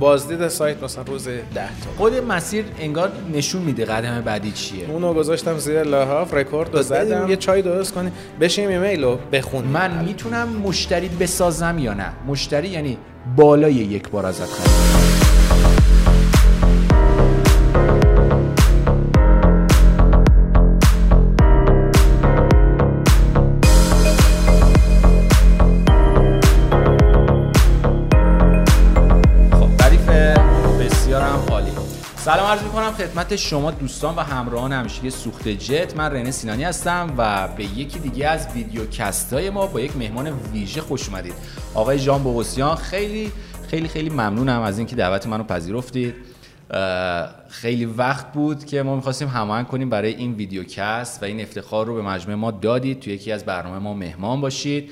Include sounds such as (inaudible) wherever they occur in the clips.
بازدید سایت مثلا روز 10 تا. خود مسیر انگار نشون میده قدم بعدی چیه. اونو گذاشتم زیر لحاف رکورد رو زدم. یه چای درست کنی. بشیم یه میلو بخونیم. من می‌تونم مشتری بسازم یا نه؟ مشتری یعنی بالای یک بار ازت خرید. سلام عرض می‌کنم خدمت شما دوستان و همراهان همیشگی سوخت جت. من رنه سینانی هستم و به یکی دیگه از ویدیو های ما با یک مهمان ویژه خوش اومدید. آقای ژان بوغوسیان خیلی خیلی خیلی ممنونم از اینکه دعوت منو پذیرفتید. خیلی وقت بود که ما می‌خواستیم هماهنگ کنیم برای این ویدیوکست و این افتخار رو به مجموعه ما دادید. توی یکی از برنامه ما مهمان باشید.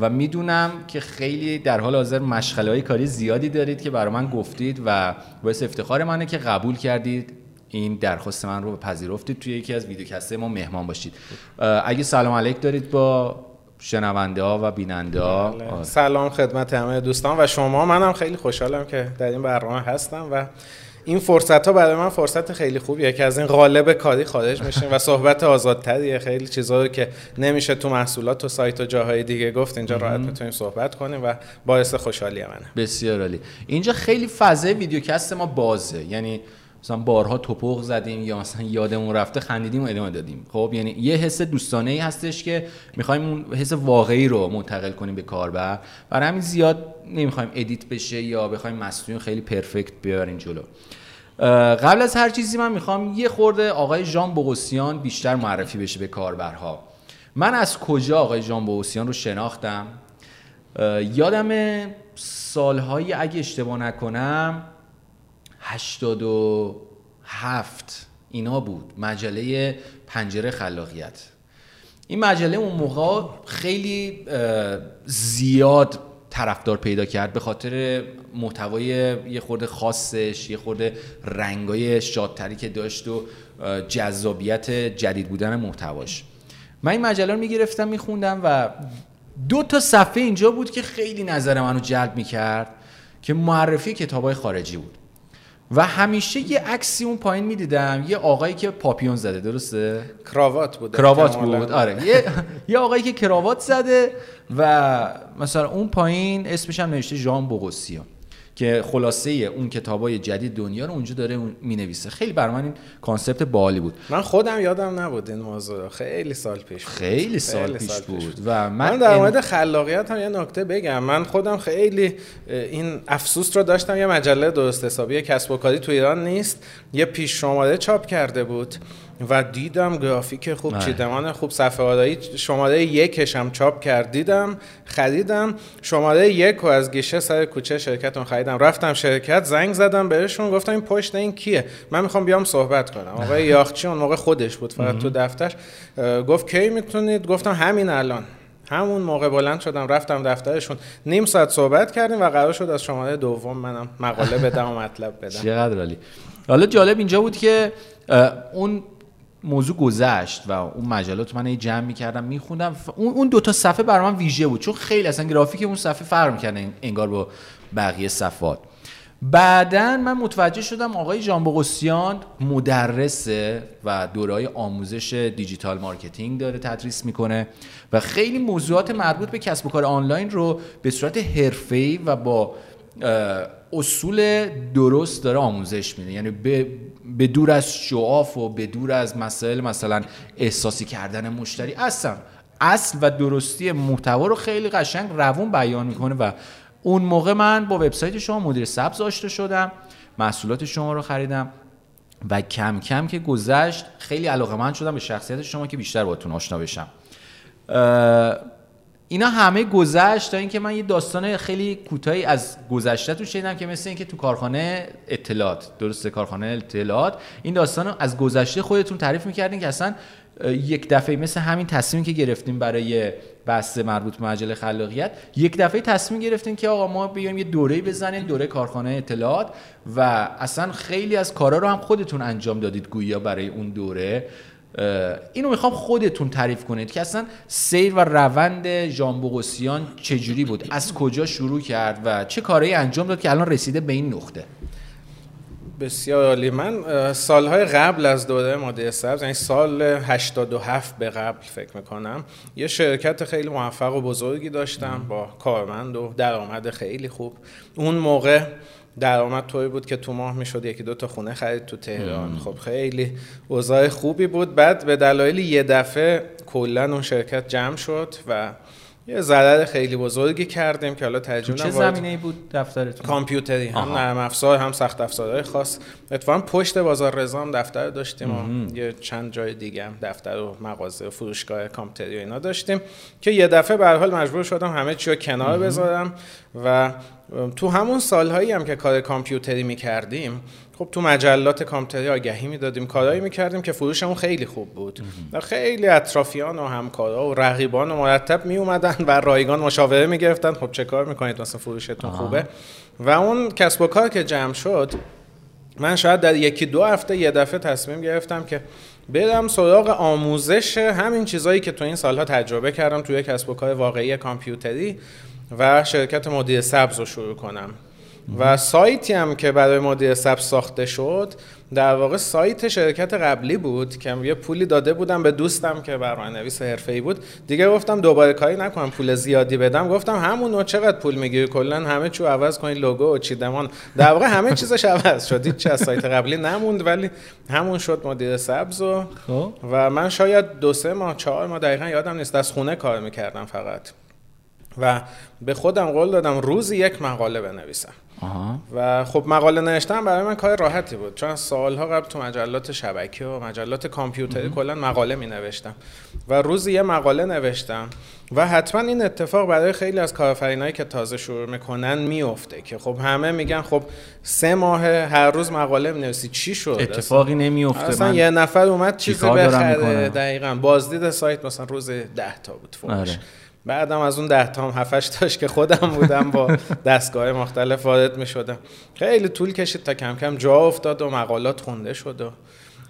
و می‌دونم که خیلی در حال حاضر مشغله های کاری زیادی دارید که برای من گفتید و باعث افتخار منه که قبول کردید. این درخواست من رو پذیرفتید توی یکی از ویدیوکسته ما مهمان باشید. اگه سلام علیک دارید با شنونده ها و بیننده ها بله. سلام خدمت همه دوستان و شما. منم خیلی خوشحالم که در این برنامه هستم و این فرصت ها برای من فرصت خیلی خوبیه که از این قالب کاری خارج میشیم و صحبت آزادتریه. خیلی چیزا رو که نمیشه تو محصولات و سایت و جاهای دیگه گفت اینجا راحت می‌تونیم صحبت کنیم و باعث خوشحالی منه. بسیار عالی. اینجا خیلی فضای ویدیوکست ما بازه. یعنی مثلا بارها توپق زدیم یا مثلا یادمون رفته خندیدیم و ادامه دادیم. خب یعنی یه حس دوستانه ای هستش که می‌خوایم اون حس واقعی رو منتقل کنیم به کاربر برای همین زیاد نمی‌خوایم ادیت بشه یا بخوایم مصنوعی خیلی پرفکت ببریم جلو. قبل از هر چیزی من می‌خوام یه خورده آقای ژان بوغوسیان بیشتر معرفی بشه به کاربرها. من از کجا آقای ژان بوغوسیان رو شناختم؟ یادم سالهایی اگه اشتباه نکنم 87 اینا بود. مجله پنجره خلاقیت. این مجله اون موقع خیلی زیاد طرفدار پیدا کرد به خاطر محتوای یه خورده خاصش یه خورده رنگای شادتری که داشت و جذابیت جدید بودن محتواش. من این مجله رو می‌گرفتم میخوندم و دو تا صفحه اینجا بود که خیلی نظر منو جلب می‌کرد که معرفی کتابای خارجی بود. و همیشه یه عکسی اون پایین می‌دیدم. یه آقایی که پاپیون زده درسته؟ کراوات بود. کراوات. بود. آره. یه (laughs) یه آقایی که کراوات زده و مثلا اون پایین اسمش هم نوشته ژان بوغوسیان که خلاصه اون کتابای جدید دنیا رو اونجا داره می نویسه خیلی برای من این concept باحالی بود. من خودم یادم نبود این موضوع خیلی سال پیش بود. خیلی سال خیلی پیش سال بود و من, من, در مورد خلاقیت هم یه نکته بگم. من خودم خیلی این افسوس رو داشتم. یه مجله درست حسابی کسب و کاری تو ایران نیست. یه پیش شماره چاپ کرده بود. و دیدم گرافیک خوب بله. چیدمان خوب صفحه آرایی شماره یکش هم چاپ کرد دیدم خریدم شماره یک رو از گیشه سر کوچه شرکتون خریدم. رفتم شرکت زنگ زدم بهشون گفتم این پشت این کیه؟ من می‌خوام بیام صحبت کنم. آقای یاخچی اون موقع خودش بود فقط تو دفتر اه، گفت کی می‌تونید؟ گفتم همین الان. همون موقع بلند شدم رفتم دفترشون. نیم ساعت صحبت کردیم و قرار شد از شماره دوم منم مقاله بدم و مطلب بدم. چقدر عالی. حالا جالب اینجا بود که اون موضوع گذشت و اون مجلات من جمع می‌کردم میخوندم. اون اون دو صفحه برای من ویژه بود چون خیلی اصلا گرافیک اون صفحه فرق می‌کنه انگار با بقیه صفحات. بعدا من متوجه شدم آقای ژان بوغوسیان مدرسه و دورهای آموزش digital marketing داره تدریس می‌کنه و خیلی موضوعات مربوط به کسب و کار آنلاین رو به صورت حرفه‌ای و با اصول درست داره آموزش میده. یعنی به, دور از شعار و به دور از مسائل مثلا احساسی کردن مشتری اصلا اصل و درستی محتوا رو خیلی قشنگ روون بیان می‌کنه و اون موقع من با وبسایت شما مدیر سبز آشنا شدم محصولات شما رو خریدم و کم کم که گذشت خیلی علاقه شدم به شخصیت شما که بیشتر باتون آشنا بشم. اینا همه گذشت تا اینکه من یه داستان خیلی کوتاهی از گذشتهتون شنیدم که مثل اینکه تو کارخانه اطلاعات درسته کارخانه اطلاعات. این داستان از گذشته خودتون تعریف می‌کردین که اصلا یک دفعه مثل همین تصمیمی که گرفتیم برای بحث مربوط به خلاقیت یک دفعه تصمیم گرفتیم که آقا ما بیایم یه دوره بزنیم دوره کارخانه اطلاعات. و اصلا خیلی از کارا رو هم خودتون انجام دادید گویا برای اون دوره. اینو می‌خوام خودتون تعریف کنید که اصلا سیر و روند ژان بوغوسیان چجوری بود؟ از کجا شروع کرد و چه کارهایی انجام داد که الان رسیده به این نقطه؟ بسیار عالی. من سالهای قبل از دوره ماده سبز یعنی سال 87 به قبل فکر می‌کنم یه شرکت خیلی موفق و بزرگی داشتم با کارمند و درآمد خیلی خوب. اون موقع درآمد طوری بود که تو ماه می‌شد یکی دو تا خونه خرید تو تهران. خب خیلی اوضاع خوبی بود. بعد به دلایل یه دفعه کلا اون شرکت جمع شد و یه ضرر خیلی بزرگی کردیم که حالا ترجمه چه زمینه بود دفترتون؟ کامپیوتری. هم نرم افزار هم سخت افزارهای خاص. اتفاقا پشت بازار رضا دفتر داشتیم و یه چند جای دیگه هم دفتر و مغازه و فروشگاه کامپیوتری و اینا داشتیم که یه دفعه به حال مجبور شدم همه چی رو کنار بذارم و تو همون سالهایی هم که کار کامپیوتری می‌کردیم خب تو مجلات کامپیوتری آگهی می‌دادیم کارهایی می‌کردیم که فروشمون خیلی خوب بود. و خیلی اطرافیان و همکارا و رقیبان و مرتب می اومدن و رایگان مشاوره می‌گرفتن. خب چه کار می‌کنید؟ مثلا فروشتون خوبه؟ و اون کسب و کار که جمع شد من شاید در یکی دو هفته یه دفعه تصمیم گرفتم که برم سراغ آموزش همین چیزهایی که تو این سالها تجربه کردم توی کسب و کار واقعی کامپیوتری و شرکت مدیر سبز رو شروع کنم. و سایتی هم که برای مدیر سبز ساخته شد در واقع سایت شرکت قبلی بود که یه پولی داده بودم به دوستم که برنامه نویس حرفه‌ای بود. دیگه گفتم دوباره کاری نکنم پول زیادی بدم. گفتم همون چقدر پول می‌گیری؟ کلا همه چیو عوض کنید لوگو و چیدمان. در واقع همه چیزش عوض شد. هیچ از سایت قبلی نموند ولی همون شد مدیر سبز و, خب. و من شاید دو سه ماه چهار ماه دقیقا یادم نیست. از خونه کار می‌کردم فقط. و به خودم قول دادم روزی یک مقاله بنویسم. و خب مقاله نوشتن برای من کار راحتی بود. چون سالها قبل تو مجلات شبکه و مجلات کامپیوتری کلا مقاله می نوشتم و روزی یه مقاله نوشتم و حتما این اتفاق برای خیلی از کارآفرینایی که تازه شروع می‌کنن میفته که خب همه میگن خب سه ماه هر روز مقاله نویسی چی شد؟ اتفاقی نمیفته اصلا یه نفر اومد چیزی بخره. دقیقا. بازدید سایت مثلا روز ده تا بود فروش بعدم از اون ده تام هفتش تاش که خودم بودم با دستگاه مختلف وارد می شدم خیلی طول کشید تا کم کم جا افتاد و مقالات خونده شد و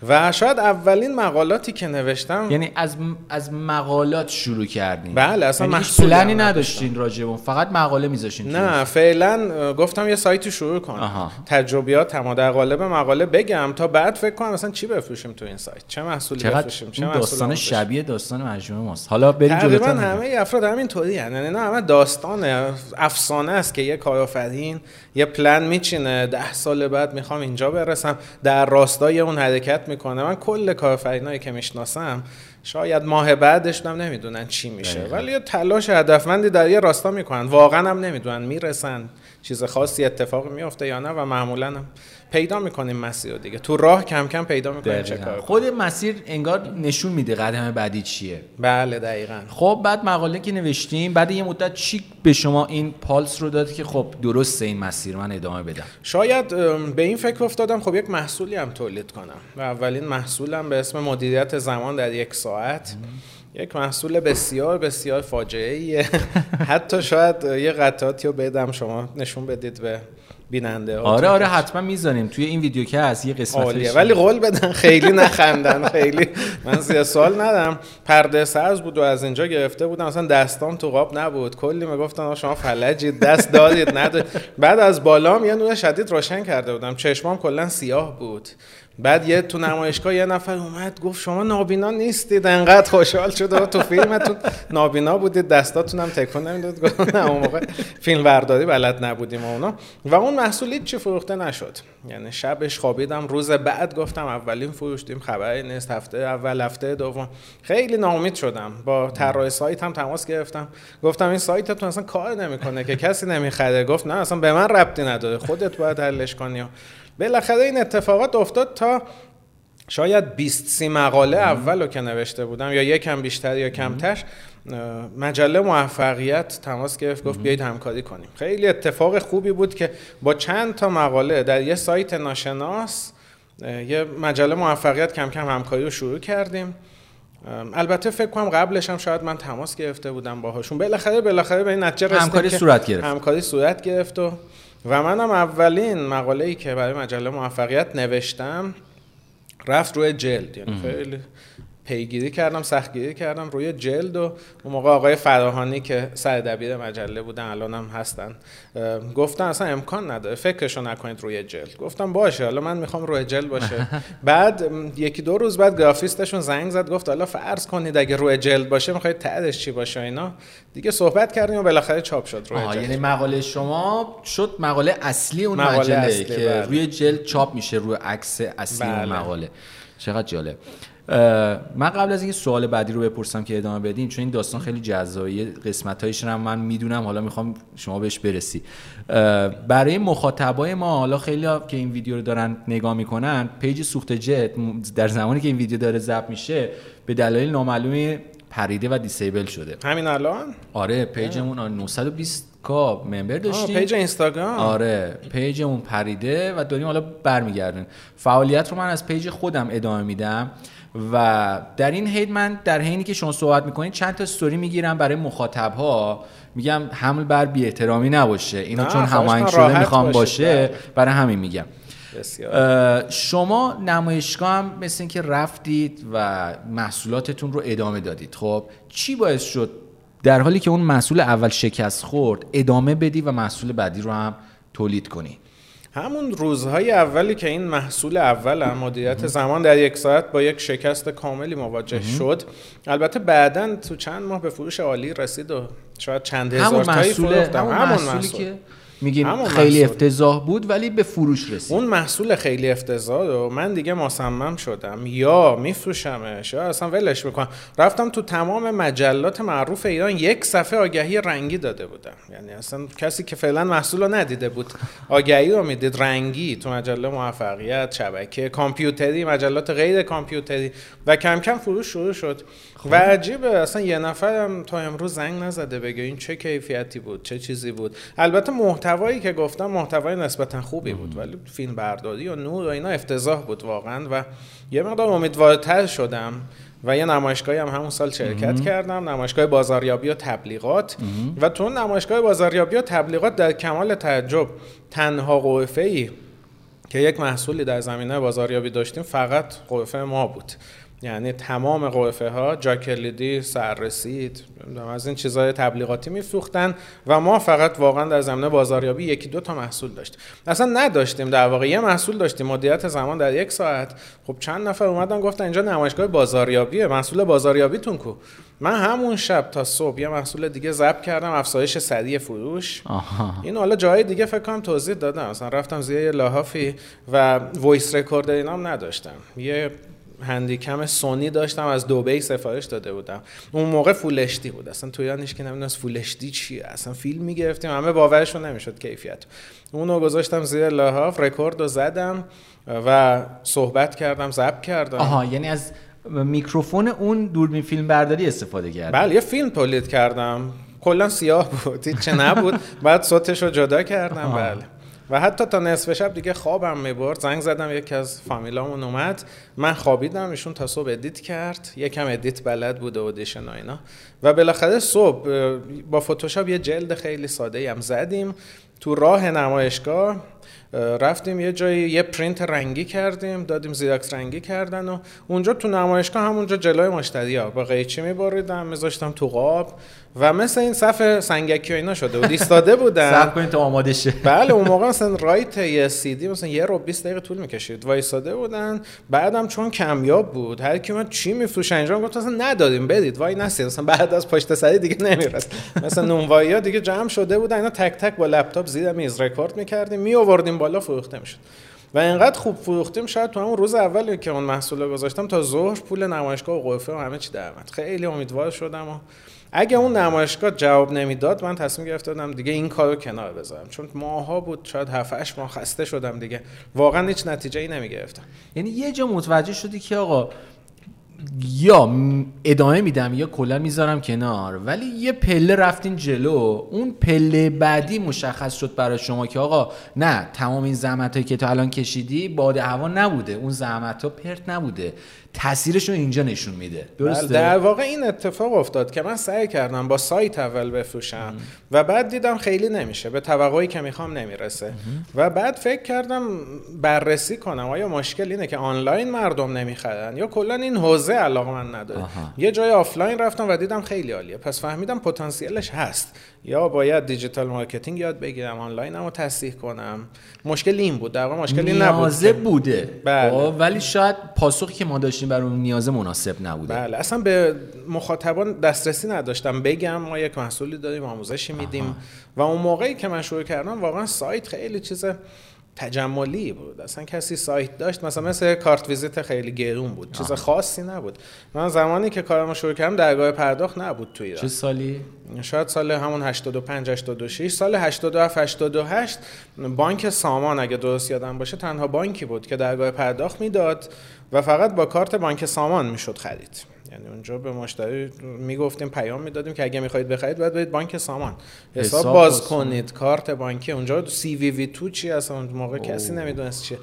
و شاید اولین مقالاتی که نوشتم یعنی از از مقالات شروع کردین. بله اصلا یعنی پلنی نداشتین راجبون فقط مقاله میذاشتین نه فعلا گفتم یه سایتی شروع کنم تجربیات هم در قالب مقاله بگم تا بعد فکر کنم مثلا چی بفروشیم تو این سایت؟ چه محصولی بفروشیم؟ چه داستان شبیه داستان مجموعه ماست. حالا بریم جلوتر همه افراد همین طوری یعنی نه همه داستان افسانه است که یه کارآفرین یه پلن میچینه ده سال بعد می‌خوام اینجا برسم در راستای اون حرکت می‌کنه. من کل کارآفرینایی که می‌شناسم شاید ماه بعدش هم نمی‌دونن چی میشه. ولی یه تلاش هدفمندی در یه راستا می‌کنن. واقعا هم نمی‌دونن می‌رسن چیز خاصی اتفاق میفته یا نه و معمولا هم پیدا می‌کنیم مسیر دیگه. تو راه کم کم پیدا می‌کنیم چه کار خود مسیر انگار نشون میده قدم بعدی چیه. بله دقیقا. خب بعد مقاله که نوشتیم بعد یه مدت چی به شما این پالس رو داد که خب درسته این مسیر من ادامه بدم؟ شاید به این فکر افتادم خب یک محصولی هم تولید کنم و اولین محصولم به اسم مدیریت زمان در یک ساعت. یک محصول بسیار بسیار فاجعه ایه (laughs) حتی شاید یه قطعاتی رو بدم شما نشون بدید به بیننده آره آره حتما می‌ذاریم توی این ویدیو که از یه قسمت ولی قول بدن خیلی نخندن خیلی. من زیاد سوال ندم پرده سرز بود و از اینجا گرفته بودم مثلا دستان تو قاب نبود. کلی می‌گفتن شما فلجید دست دارید ندارید بعد از بالام یه نور شدید روشن کرده بودم. چشمام کلا سیاه بود. بعد یه تو نمایشگاه یه نفر اومد گفت شما نابینا نیستید انقدر خوشحال شده تو فیلمتون. نابینا بودید دستاتون هم تکون نمی‌داد. گفت نه اون موقع فیلم برداری بلد نبودیم اونا. و اون محصول چی فروخته نشد. یعنی شبش خوابیدم روز بعد گفتم اولین فروشتیم خبری نیست هفته اول هفته دوم. خیلی ناامید شدم. با طراح سایت هم تماس گرفتم. گفتم این سایتتون اصلا کار نمی‌کنه که کسی نمی‌خره. گفت نه اصلا به من ربطی نداره. خودت باید حلش کنی بالاخره این اتفاقات افتاد تا شاید 20 سی مقاله اول رو که نوشته بودم یا یکم بیشتر یا کمتر مجله موفقیت تماس گرفت گفت بیایید همکاری کنیم. خیلی اتفاق خوبی بود که با چند تا مقاله در یه سایت ناشناس یه مجله موفقیت کم کم همکاری رو شروع کردیم. البته فکر کنم قبلش هم شاید من تماس گرفته بودم باهاشون. بالاخره بالاخره به این نتیجه همکاری صورت گرفت. همکاری صورت گرفت و و منم اولین مقاله ای که برای مجله موفقیت نوشتم رفت روی جلد. یعنی خیلی پیگیری کردم سختگیری کردم. روی جلد و اون موقع آقای فراهانی که سردبیر مجله بودن الان هم هستن گفتن اصلا امکان نداره فکرشو نکنید روی جلد. گفتم باشه حالا من می‌خوام روی جلد باشه. (laughs) بعد یکی دو روز بعد گرافیستشون زنگ زد گفت حالا فرض کنید اگه روی جلد باشه می‌خواید تعدش چی باشه اینا. دیگه صحبت کردیم و بالاخره چاپ شد روی جلد. یعنی مقاله شما شد مقاله اصلی اون مقاله اصلی که بله. روی جلد چاپ میشه روی عکس اصلی بله. اون مقاله. چقدر جالب. من قبل از اینکه سوال بعدی رو بپرسم که ادامه بدین چون این داستان خیلی جذابه قسمت هم من می‌دونم حالا می‌خوام شما بهش برسی. برای مخاطبای ما حالا خیلی که این ویدیو رو دارن نگاه می‌کنن page سوخت جت در زمانی که این ویدیو داره ضبط میشه به دلایل نامعلومی پریده و disable شده. همین الان؟ آره page مون 920 K member داشتیم. page اینستاگرام. آره page مون پریده و داریم حالا برمیگردیم. فعالیت رو من از پیج خودم ادامه میدم. و در این حید من در حینی که شما صحبت می‌کنید چند تا استوری می‌گیرم برای مخاطب ها میگم حمل بر بی احترامی نباشه. اینا چون هماهنگ شده می‌خوام باشه بله. برای همین میگم. بسیار. شما نمایشگاه هم مثل اینکه رفتید و محصولاتتون رو ادامه دادید. خب چی باعث شد در حالی که اون محصول اول شکست خورد ادامه بدی و محصول بعدی رو هم تولید کنی؟ همون روزهای اولی که این محصول اول مدیریت زمان در یک ساعت با یک شکست کاملی مواجه شد. البته بعدا تو چند ماه به فروش عالی رسید و شاید چند هزار تایی فروختم. همون, همون محصولی که میگین خیلی افتضاح بود ولی به فروش رسید. اون محصول خیلی افتضاح و من دیگه مصمم شدم. یا میفروشمش یا اصلا ولش بکنم رفتم تو تمام مجلات معروف ایران یک صفحه آگهی رنگی داده بودم. یعنی اصلا کسی که فعلا محصول رو ندیده بود آگهی رو می‌دید. رنگی تو مجله موفقیت شبکه کامپیوتری مجلات غیر کامپیوتری. و کم کم فروش شروع شد. و عجیبه اصلا یه نفرم تا امروز زنگ نزده بگه این چه کیفیتی بود چه چیزی بود. البته محتوایی که گفتم محتوای نسبتا خوبی بود ولی فیلم برداری و نور و اینا افتضاح بود واقعا و یه مقدار امیدوارتر شدم و یه نمایشگاهی هم همون سال شرکت کردم نمایشگاه بازاریابی و تبلیغات. و تو نمایشگاه بازاریابی و تبلیغات در کمال تعجب تنها قوفه ای که یک محصولی در زمینه بازاریابی داشتیم فقط قوفه ما بود. یعنی تمام قوفه ها جاکلیدی سررسید از این چیزهای تبلیغاتی میفروختن و ما فقط واقعا در زمینه بازاریابی یکی دو تا محصول داشتیم. اصلا نداشتیم در واقع یه محصول داشتیم مدیریت زمان در یک ساعت. خب چند نفر اومدن گفتن اینجا نمایشگاه بازاریابیه محصول بازاریابیتون کو. من همون شب تا صبح یه محصول دیگه ضبط کردم افزایش سریع فروش. این حالا جای دیگه فکر کنم توضیح دادم. مثلا رفتم زیر یه لحافی و voice record اینام نداشتم. یه Handycam سونی داشتم از دوبی سفارش داده بودم. اون موقع full بود. اصلا تو ایرانش که نمی‌دونست full چیه. اصلا فیلم می‌گرفتیم همه باورشون نمی‌شد کیفیت. اونو گذاشتم زیر لحاف رکورد رو زدم و صحبت کردم ضبط کردم. آها یعنی از میکروفون اون دوربین فیلم برداری استفاده کردم بله یه فیلم تولید کردم. کلا سیاه بود چیزی نبود. بعد صوتش رو جدا کردم بله. و حتی تا نصف شب دیگه خوابم می‌برد. زنگ زدم یکی از فامیلامون اومد. من خوابیدم ایشون تا صبح edit کرد. یکم edit بلد بود Audition و اینا. و بالاخره صبح با فتوشاپ یه جلد خیلی ساده هم زدیم. تو راه نمایشگاه رفتیم یه جایی یه پرینت رنگی کردیم دادیم زیراکس رنگی کردن و اونجا تو نمایشگاه همونجا جلوی مشتری ها با قیچی میبریدم میذاشتم تو قاب و مثل این صف سنگکی و اینا شده بود ایستاده بودن. (laughs) صبر کنید تا آماده شه (laughs) بله اون موقع مثلا write یه سی دی مثلا یه رو 20 دقیقه طول می‌کشید وایساده بودن. بعدم چون کمیاب بود هر کی من چی میفروشه اینجا گفت مثلا ندادیم بدید وای نسید مثلا بعد از پشت سری دیگه نمی‌رسید مثلا نونوایی ها دیگه جمع شده بودن اینا تک تک با لپتاپ زیر میز رکورد می‌کردیم می آوردیم بالا فروخته می‌شد. و اینقدر خوب فروختیم شاید تو همون روز اولی که اون محصول گذاشتم تا ظهر پول نمایشگاه و قفه و همه چی در خیلی امیدوار شدم و اگه اون نمایشگاه جواب نمی‌داد من تصمیم گرفته دیگه این کارو کنار بذارم. چون ماها بود شاید 7 8 ماه خسته شدم دیگه. واقعا هیچ نتیجه ای نمی‌گرفتم. یعنی یه جا متوجه شدی که آقا یا ادامه میدم یا کلا می‌ذارم کنار. ولی یه پله رفتین جلو اون پله بعدی مشخص شد برای شما که آقا نه تمام این زحمت هایی که تو الان کشیدی باد هوا نبوده. اون زحمت ها پرت نبوده. تاثیرش رو اینجا نشون میده. درسته؟ در واقع این اتفاق افتاد که من سعی کردم با سایت اول بفروشم و بعد دیدم خیلی نمیشه به توقعی که می‌خوام نمی‌رسه. و بعد فکر کردم بررسی کنم آیا مشکل اینه که آنلاین مردم نمی‌خرن؟ یا کلا این حوزه علاقه من نداره؟ یه جای آفلاین رفتم و دیدم خیلی عالیه. پس فهمیدم پتانسیلش هست. یا باید digital marketing یاد بگیرم آنلاین رو تصحیح کنم. مشکل این بود در واقع مشکلی نبود نیازه بوده. بله. خب، ولی شاید پاسخی که ما داشتیم برای اون نیازه مناسب نبوده. بله اصلا به مخاطبان دسترسی نداشتم. بگم ما یک محصولی داریم آموزشی میدیم. و اون موقعی که من شروع کردم واقعا سایت خیلی چیز تجملی بود. اصلا کسی سایت داشت مثلا مثل کارت ویزیت خیلی گرون بود. چیز خاصی نبود. من زمانی که کارمو شروع کردم درگاه پرداخت نبود تو ایران. چه سالی؟ شاید سال همون 85 86 سال 87 88 بانک سامان اگه درست یادم باشه تنها بانکی بود که درگاه پرداخت می‌داد. و فقط با کارت بانک سامان می‌شد خرید. یعنی اونجا به مشتری می‌گفتیم پیام می‌دادیم که اگه می‌خواید بخرید باید برید بانک سامان. حساب, حساب باز باز کنید. کارت بانکی. اونجا سی وی وی تو چی اصلا؟ اون موقع کسی نمی‌دونست چیه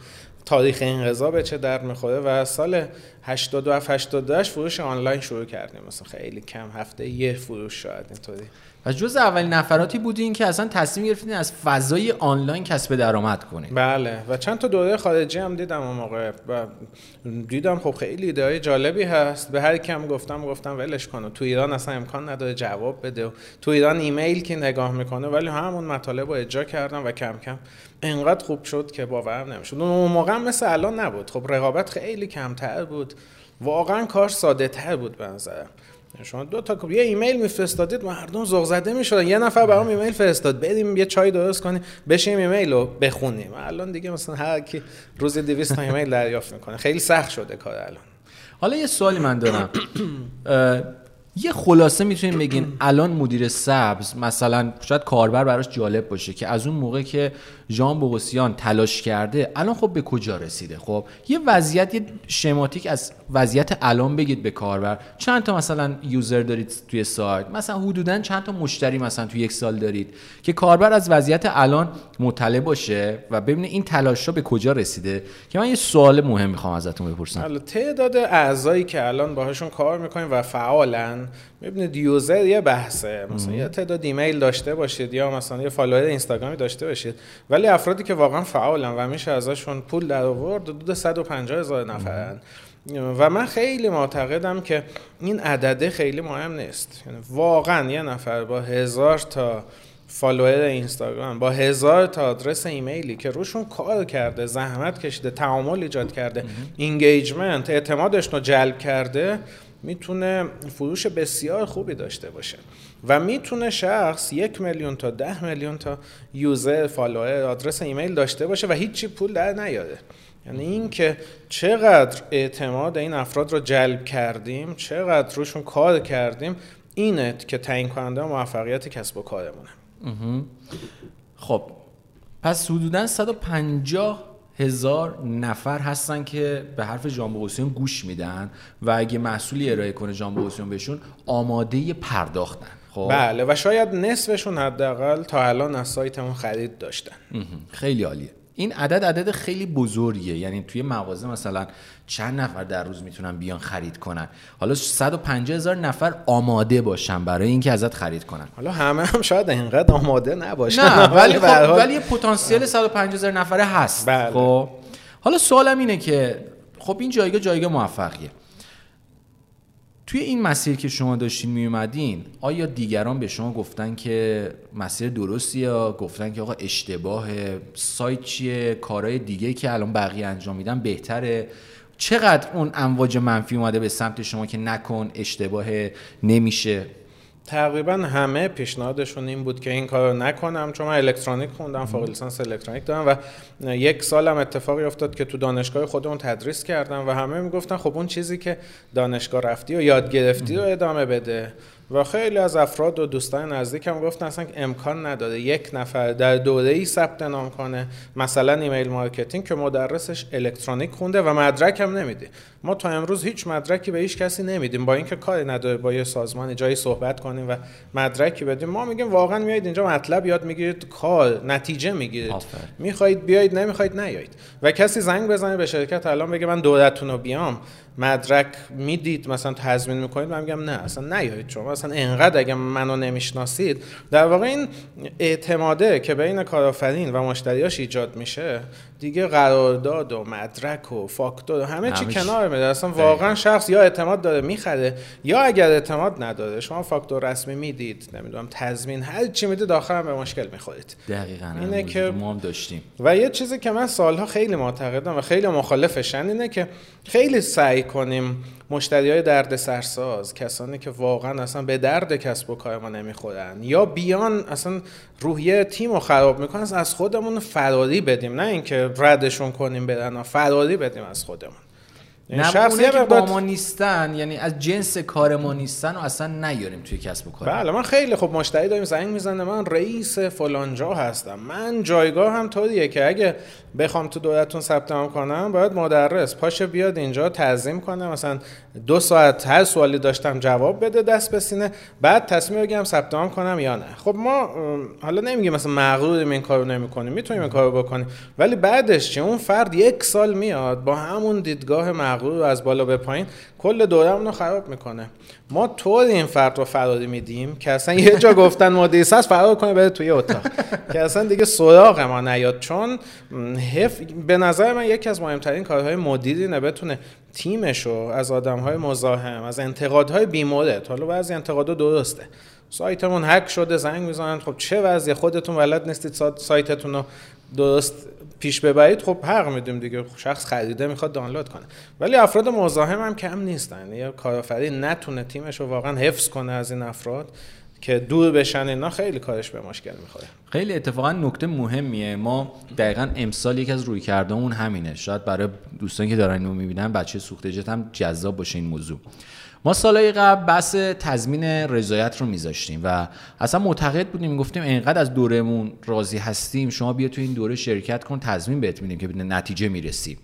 تاریخ انقضا به چه درد می‌خوره. و سال 87 88 فروش آنلاین شروع کردیم. مثلا خیلی کم. هفته یه فروش شاید اینطوری. و جز اولین نفراتی بودین که اصلا تصمیم گرفتین از فضای آنلاین کسب درآمد کنین. بله. و چند تا دوره خارجی هم دیدم اون موقع و دیدم خب خیلی ایده جالبی هست. به هر کم گفتم گفتم ولش کن. تو ایران اصلا امکان نداره جواب بده. تو ایران ایمیل که نگاه می‌کنه ولی همون مطالب رو اجرا کردم و کم کم انقدر خوب شد که باورم نمی‌شد. اون موقع مثل الان نبود. خب رقابت خیلی کمتر بود. واقعا کار ساده تر بود به نظرم. شما دو تا یه ایمیل میفرستادید مردم ذوق زده می‌شدن. یه نفر برام ایمیل فرستاد. بریم یه چای درست کنیم بشیم ایمیل رو بخونیم. الان دیگه مثلا هر کی روز 200 تا ایمیل دریافت می‌کنه. خیلی سخت شده کار الان. حالا یه سوالی من دارم. یه خلاصه می‌تونیم بگین الان مدیر سبز مثلا شاید کاربر براش جالب باشه که از اون موقع که ژان بوغوسیان تلاش کرده الان خب به کجا رسیده؟ خب یه وضعیت یه schematic از وضعیت الان بگید به کاربر. چند تا مثلا user دارید توی سایت؟ مثلا حدودا چند تا مشتری مثلا توی یک سال دارید که کاربر از وضعیت الان مطلع باشه و ببینه این تلاش ها به کجا رسیده؟ که من یه سوال مهم می‌خوام ازتون بپرسم. تعداد اعضایی که الان باهاشون کار می‌کنیم و فعالن ببینید user یه بحثه. مثلا یه تعداد ایمیل داشته باشید یا مثلا یه follower اینستاگرامی داشته باشید. ولی افرادی که واقعا فعالن و میشه ازشون پول در آورد حدود 150 هزار نفرن. و من خیلی معتقدم که این عدده خیلی مهم نیست. یعنی واقعا یه نفر با هزار تا follower اینستاگرام با هزار تا آدرس ایمیلی که روشون کار کرده زحمت کشیده تعامل ایجاد کرده engagement اعتمادش رو جلب کرده می‌تونه فروش بسیار خوبی داشته باشه و می‌تونه شخص یک میلیون تا ده میلیون تا user follower آدرس ایمیل داشته باشه و هیچی پول در نیاره. یعنی این که چقدر اعتماد این افراد رو جلب کردیم چقدر روشون کار کردیم اینه که تعیین کننده موفقیت کسب و کارمونه. خب پس حدودا 150 هزار نفر هستن که به حرف جان بوغوسیون گوش میدن و اگه محصولی ارائه کنه جان بوغوسیون بهشون آماده پرداختن. خب؟ بله و شاید نصفشون حداقل تا الان از سایتمون خرید داشتن. خیلی عالیه. این عدد عدد خیلی بزرگیه. یعنی توی مغازه مثلا چند نفر در روز می‌تونن بیان خرید کنن؟ حالا 150 هزار نفر آماده باشن برای اینکه ازت خرید کنن. حالا همه هم شاید اینقدر آماده نباشن. نه (laughs) ولی خب ولی پتانسیل 150 هزار نفره هست. بله. خب حالا سوالم اینه که خب این جایگاه جایگاه موفقیه. توی این مسیر که شما داشتین می اومدین آیا دیگران به شما گفتن که مسیر درستی یا گفتن که آقا اشتباه سایت چیه؟ کارهای دیگه که الان بقیه انجام میدن بهتره؟ چقدر اون امواج منفی اومده به سمت شما که نکن اشتباه نمیشه؟ تقریبا همه پیشنهادشون این بود که این کار رو نکنم چون من الکترونیک خوندم فوق لیسانس الکترونیک دارم و یک سالم اتفاقی افتاد که تو دانشگاه خودمون تدریس کردم و همه می‌گفتن خب اون چیزی که دانشگاه رفتی و یاد گرفتی رو ادامه بده. و خیلی از افراد و دوستان نزدیکم گفتن اصلا امکان نداره یک نفر در دوره ای ثبت نام کنه. مثلا email marketing که مدرسش الکترونیک خونده و مدرک هم نمیده. ما تا امروز هیچ مدرکی به هیچ کسی نمیدیم. با اینکه کاری نداره با یه سازمان جایی صحبت کنیم و مدرکی بدیم. ما میگیم واقعا میایید اینجا مطلب یاد می‌گیرید کار نتیجه می‌گیرید. می‌خواهید بیایید نمی‌خواید نیایید. و کسی زنگ بزنه به شرکت الان بگه من دوره‌تون رو بیام. مدرک می‌دید مثلا تضمین می‌کنید من میگم نه اصلا نیایید شما. اصلا انقدر اگه منو نمی‌شناسید در واقع این اعتماده که بین کارآفرین و مشتریاش ایجاد میشه دیگه قرارداد و مدرک و فاکتور و همه چی. کنار میده. اصلا واقعا شخص یا اعتماد داره می‌خره یا اگر اعتماد نداره شما فاکتور رسمی می‌دید نمی‌دونم تضمین هر چی می‌دید هم به مشکل می‌خورید. دقیقاً اینه که ما هم داشتیم. و یه چیزی که من سالها خیلی معتقدم و خیلی مخالفشن اینه که خیلی سعی کنیم مشتری های درد سرساز کسانی که واقعا اصلا به درد کسب و کار ما نمی‌خورن یا بیان اصلا روحیه تیم رو خراب می‌کنن از خودمون فراری بدیم نه اینکه ردشون کنیم بدن فراری بدیم از خودمون. نه شخص اونه یه که با ما نیستن یعنی از جنس کار ما نیستن و اصلا نیاریم توی کسب و کار. بله من خیلی خوب مشتری داریم زنگ می‌زنه من رئیس فلانجا هستم. من جایگاه هم طوریه که اگه بخوام تو دولتتون ثبت نام کنم باید مدرس پاشه بیاد اینجا تعظیم کنه. مثلا دو ساعت هر سوالی داشتم جواب بده دست به سینه بعد تصمیم بگیرم ثبت نام کنم یا نه. خب ما حالا نمیگیم مثلا مغروریم این کارو نمی‌کنیم می‌تونیم این کارو بکنیم. ولی بعدش چه اون فرد یک سال میاد با همون دیدگاه مغرور رو از بالا به پایین کل دورمون رو خراب می‌کنه. ما طور این فرد رو فراری میدیم که اصلا یه جا گفتن مدیریس هست فرار کنه بره توی اتاق. که اصلا دیگه سراغ ما نیاد. چون حف... به نظر من یکی از مهمترین کارهای مدیری اینه بتونه تیمش رو از آدمهای مزاحم از انتقادهای بیمورد حالا بعضی انتقادا درسته. سایتمون هک شده زنگ می‌زنن خب چه وضعی خودتون بلد نیستید سا- سایتتون رو درست پیش ببرید خب حق میدیم دیگه شخص خریده می‌خواد دانلود کنه. ولی افراد مزاحم هم کم نیستن. یا کارآفرین نتونه تیمش رو واقعا حفظ کنه از این افراد که دور بشن اینا خیلی کارش به مشکل می‌خوره. خیلی اتفاقا نکته مهمیه. ما دقیقا امسال یکی از روی کردهمون همینه. شاید برای دوستانی که دارن اینو می‌بینن بچه سوخته جت هم جذاب باشه این موضوع. ما سالهای قبل بحث تضمین رضایت رو میذاشتیم و اصلا معتقد بودیم گفتیم انقدر از دورمون راضی هستیم شما بیا تو این دوره شرکت کن تضمین بهت میدیم که به نتیجه می‌رسی.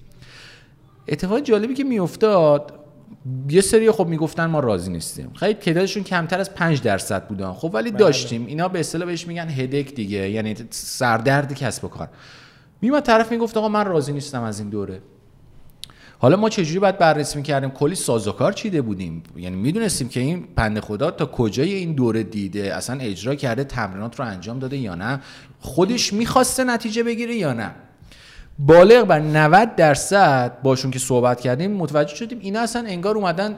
اتفاق جالبی که میافتاد یه سری خب می‌گفتن ما راضی نیستیم. خیلی تعدادشون کمتر از 5 درصد بودن. خب ولی داشتیم. اینا به اصطلاح بهش میگن هدک دیگه یعنی سردرد کسب و کار. میومد طرف می‌گفت آقا من راضی نیستم از این دوره. حالا ما چجوری باید بررسی می‌کردیم؟ کلی سازوکار چیده بودیم. یعنی می‌دونستیم که این پنده خدا تا کجای این دوره دیده اصلا اجرا کرده تمرینات رو انجام داده یا نه؟ خودش می‌خواسته نتیجه بگیره یا نه؟ بالغ بر 90 درصد باشون که صحبت کردیم متوجه شدیم اینا اصلا انگار اومدن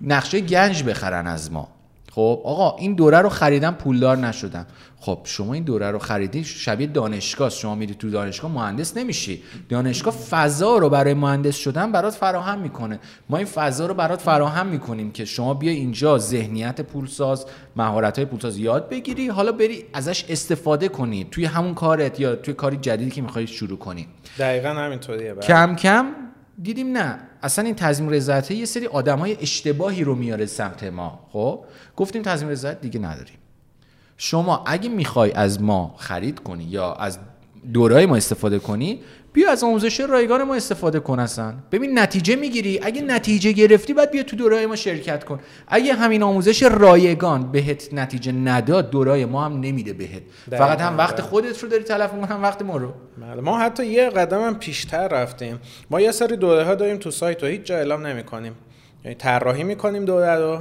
نقشه گنج بخرن از ما. خب آقا این دوره رو خریدم پولدار نشدم خب شما این دوره رو خریدی شبیه دانشگاه. شما میری تو دانشگاه مهندس نمیشی. دانشگاه فضا رو برای مهندس شدن برات فراهم می‌کنه. ما این فضا رو برات فراهم می‌کنیم که شما بیا اینجا ذهنیت پولساز مهارت های پولساز یاد بگیری. حالا بری ازش استفاده کنی. توی همون کارت یا توی کاری جدیدی که می‌خوای شروع کنی. دقیقا همینطوریه بله. کم کم دیدیم نه. اصلا این تضمین رضایت یه سری آدم های اشتباهی رو میاره سمت ما. خب؟ گفتیم تضمین رضایت دیگه نداریم. شما اگه می‌خوای از ما خرید کنی یا از دورای ما استفاده کنی بیا از آموزش رایگان ما استفاده کن اصلا. ببین نتیجه می‌گیری. اگه نتیجه گرفتی بعد بیا تو دورای ما شرکت کن. اگه همین آموزش رایگان بهت نتیجه نداد دورای ما هم نمیده بهت. فقط هم وقت. خودت رو داری تلف می‌کنی هم وقت ما رو. بله ما حتی یه قدم هم پیشتر رفتیم. ما یه سری دوره ها داریم تو سایت و هیچ جا اعلام نمی کنیم یعنی طراحی می‌کنیم دوره رو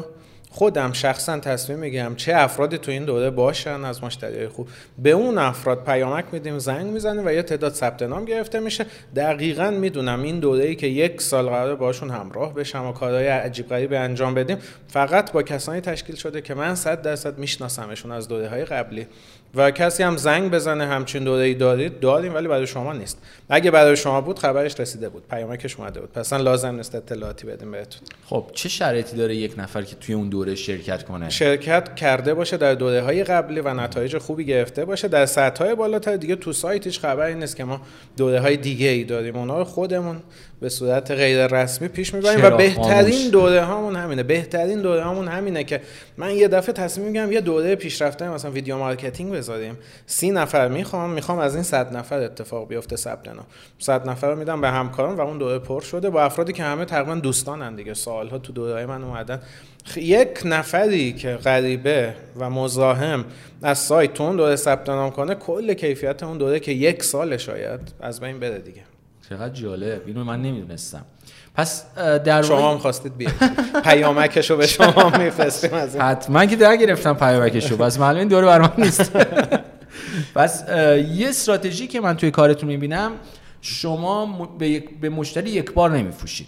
خودم شخصا تصمیم می‌گیرم چه افرادی تو این دوره باشن از مشتری خوب. به اون افراد پیامک میدیم زنگ می‌زنیم و یه تعداد ثبت نام گرفته میشه. دقیقا می‌دونم این دوره ای که یک سال قرار باشون همراه بشم و کارهای عجیب غریبی انجام بدیم فقط با کسانی تشکیل شده که من 100 درصد میشناسمشون از دوره های قبلی. و کسی هم زنگ بزنه همچین دوره ای دارید داریم ولی برای شما نیست. اگه برای شما بود خبرش رسیده بود پیامکش اومده بود پس لازم نیست اطلاعاتی بدیم بهتون. خب چه شرایطی داره یک نفر که توی اون دوره شرکت کنه؟ شرکت کرده باشه در دوره های قبلی و نتایج خوبی گرفته باشه. در سطح های بالاتر دیگه تو سایت هیچ خبری نیست که ما دوره های دیگه ای داریم. اونا رو خودمون به صورت غیر رسمی پیش می‌بریم و؟ بهترین. دوره هامون همینه. بهترین دوره هامون همینه که من یه دفعه تصمیم میگم یه دوره پیشرفته مثلا video marketing بذاریم. سی نفر می‌خوام می‌خوام از این صد نفر اتفاق بیفته ثبت نام. صد نفر رو میدم به همکارم و اون دوره پر شده با افرادی که همه تقریبا دوستانن دیگه. سالها تو دوره من اومدن. یک نفری که غریبه و مزاحم از سایت اون دوره ثبت نام کنه کل کیفیت اون دوره که یک سال شاید از بین بره دیگه. چقدر جالب. اینو من نمی‌دونستم. پس در شما هم خواستید بیاید. پیامکش رو به شما میفرستیم از حتما که در گرفتم پیامکشو. بس معلومه این دوره برام نیست. (laughs) پس یه استراتژی که من توی کارتون می‌بینم شما به, به مشتری یک بار نمیفروشید.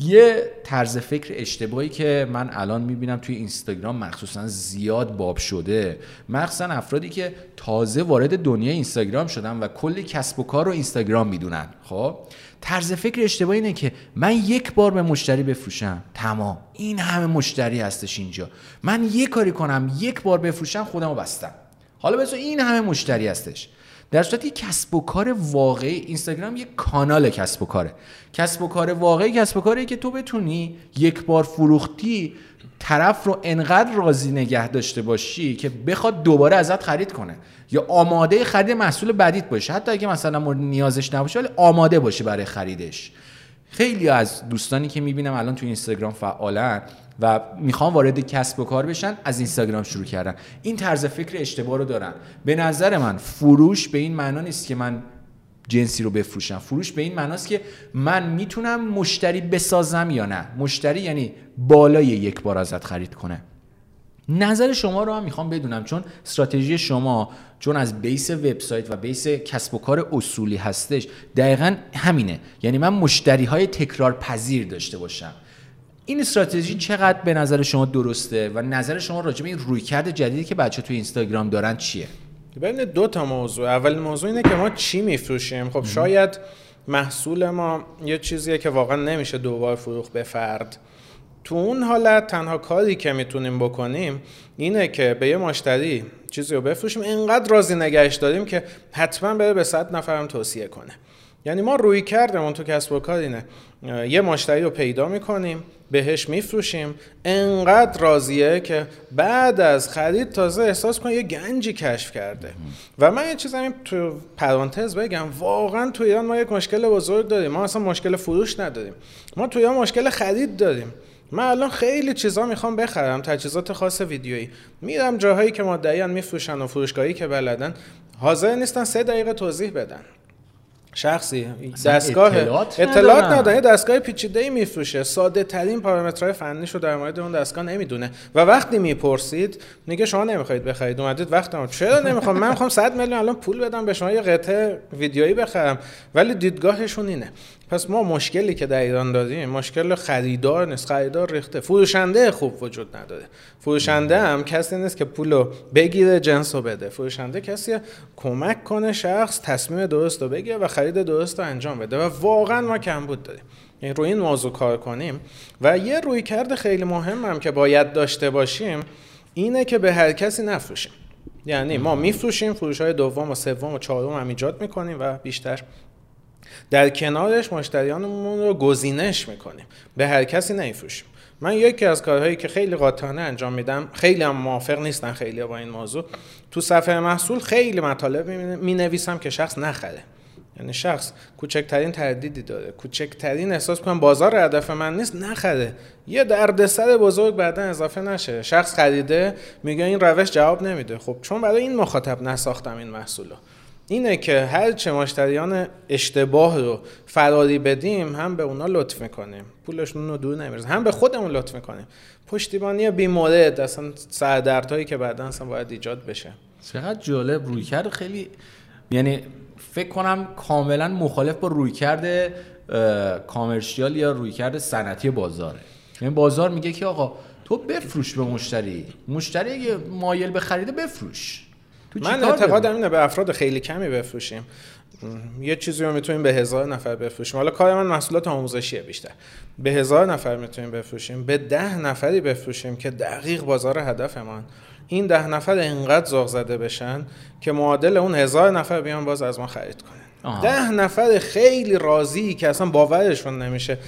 یه طرز فکر اشتباهی که من الان می‌بینم توی اینستاگرام مخصوصا زیاد باب شده. مخصوصا افرادی که تازه وارد دنیای اینستاگرام شدن و کلی کسب و کار رو اینستاگرام می‌دونن. خب؟ طرز فکر اشتباهی اینه که من یک بار به مشتری بفروشم. تمام. این همه مشتری هستش اینجا. من یه کاری کنم یک بار بفروشم خودمو بستم. حالا بذار این همه مشتری هستش. در صورتی کسب و کار واقعی اینستاگرام یک کانال کسب و کاره. کسب و کار واقعی کسب و کاری که تو بتونی یک بار فروختی طرف رو انقدر راضی نگه داشته باشی که بخواد دوباره ازت خرید کنه. یا آماده خرید محصول بدیت باشه حتی اگه مثلا مورد نیازش نباشه ولی آماده باشه برای خریدش. خیلی از دوستانی که می‌بینم الان تو اینستاگرام فعالن و می‌خوان وارد کسب و کار بشن از اینستاگرام شروع کردن. این طرز فکر اشتباه رو دارن. به نظر من فروش به این معنا نیست که من جنسی رو بفروشم. فروش به این معناست که من می‌تونم مشتری بسازم یا نه. مشتری یعنی بالای یک بار ازت خرید کنه. نظر شما رو هم می‌خوام بدونم چون استراتژی شما چون از بیس وبسایت و بیس کسب و کار اصولی هستش دقیقا همینه. یعنی من مشتری های تکرار پذیر داشته باشم. این استراتژی چقدر به نظر شما درسته و نظر شما راجع به این رویکرد جدیدی که بچه توی اینستاگرام دارن چیه؟ ببین دو تا موضوع. اول موضوع اینه که ما چی میفروشیم؟ خب شاید محصول ما یه چیزیه که واقعا نمیشه دوبار فروخ به فرد. تو اون حالت تنها کاری که می‌تونیم بکنیم اینه که به یه مشتری چیزی رو بفروشیم اینقدر راضی نگهش داریم که حتما بره به صد نفرم توصیه کنه. یعنی ما روی کردمون تو کسب و کار اینه. یه مشتری رو پیدا می‌کنیم بهش میفروشیم. انقدر راضیه که بعد از خرید تازه احساس کنه یه گنجی کشف کرده. و من یه چیز همین تو پرانتز بگم واقعا تو ایران ما یک مشکل بزرگ داریم. ما اصلا مشکل فروش نداریم. ما تو ایران مشکل خرید داریم. من الان خیلی چیزا می‌خوام بخرم تجهیزات خاص ویدیویی. میرم جاهایی که مدعیان میفروشن و فروشگاهی که بلدن حاضر نیستن سه دقیقه توضیح بدن. شخصی. دستگاه اطلاعات, اطلاعات نداره. دستگاه پیچیده ای میفروشه. ساده ترین پارامترهای فنیشو در مورد اون دستگاه نمی‌دونه. و وقتی می‌پرسید میگه شما نمی‌خواید بخرید. اومدید وقتم چرا نمی‌خوام؟ من می‌خوام 100 میلیون الان پول بدم به شما یه قطعه ویدیویی بخرم. ولی دیدگاهشون اینه. پس ما مشکلی که در ایران داریم مشکل خریدار نیست خریدار ریخته. فروشنده خوب وجود نداره. فروشنده هم کسی نیست که پولو بگیره جنس رو بده. فروشنده کسی کمک کنه شخص تصمیم درست بگیره و خرید درست انجام بده. و واقعا ما کمبود داریم. یعنی روی این موضوع کار کنیم. و یه روی کرد خیلی مهم هم که باید داشته باشیم اینه که به هر کسی نفروشیم. یعنی ما میفروشیم فروش های دوم و سوم و چهارم هم ایجاد می‌کنیم و بیشتر در کنارش مشتریانمون رو گزینش می‌کنیم. به هر کسی نمیفروشیم. من یکی از کارهایی که خیلی قاطعانه انجام میدم خیلی هم موافق نیستن خیلی با این موضوع تو صفحه محصول خیلی مطالب می نویسم که شخص نخره. یعنی شخص کوچکترین تردیدی داره کوچکترین احساس کنم بازار هدف من نیست نخره. یه دردسر بزرگ بعدا اضافه نشه. شخص خریده میگه این روش جواب نمیده. خب چون برای این مخاطب نساختم این محصولو اینه که هر چه مشتریان اشتباه رو فراری بدیم هم به اونا لطف می‌کنیم. پولشون رو دور نمیرزه هم به خودمون لطف می‌کنیم. پشتیبانی بی مورد اصلا سردردهایی که بعدا اصلا باید ایجاد بشه. چقدر جالب روی کرد خیلی یعنی فکر کنم کاملا مخالف با روی کرده کامرشیال یا روی کرده صنعتی بازاره یعنی بازار میگه که آقا تو بفروش به مشتری. مشتری اگه مایل به خریده بفروش. من اعتقادم اینه به افراد خیلی کمی بفروشیم. یه چیزی رو می‌تونیم به هزار نفر بفروشیم. حالا کار من محصولات آموزشیه بیشتر. به هزار نفر می‌تونیم بفروشیم. به ده نفری بفروشیم که دقیق بازار هدفمان. این ده نفر انقدر ذوق زده بشن که معادل اون هزار نفر بیان باز از ما خرید کنن. ده نفر خیلی راضی که اصلا باورشون نمیشه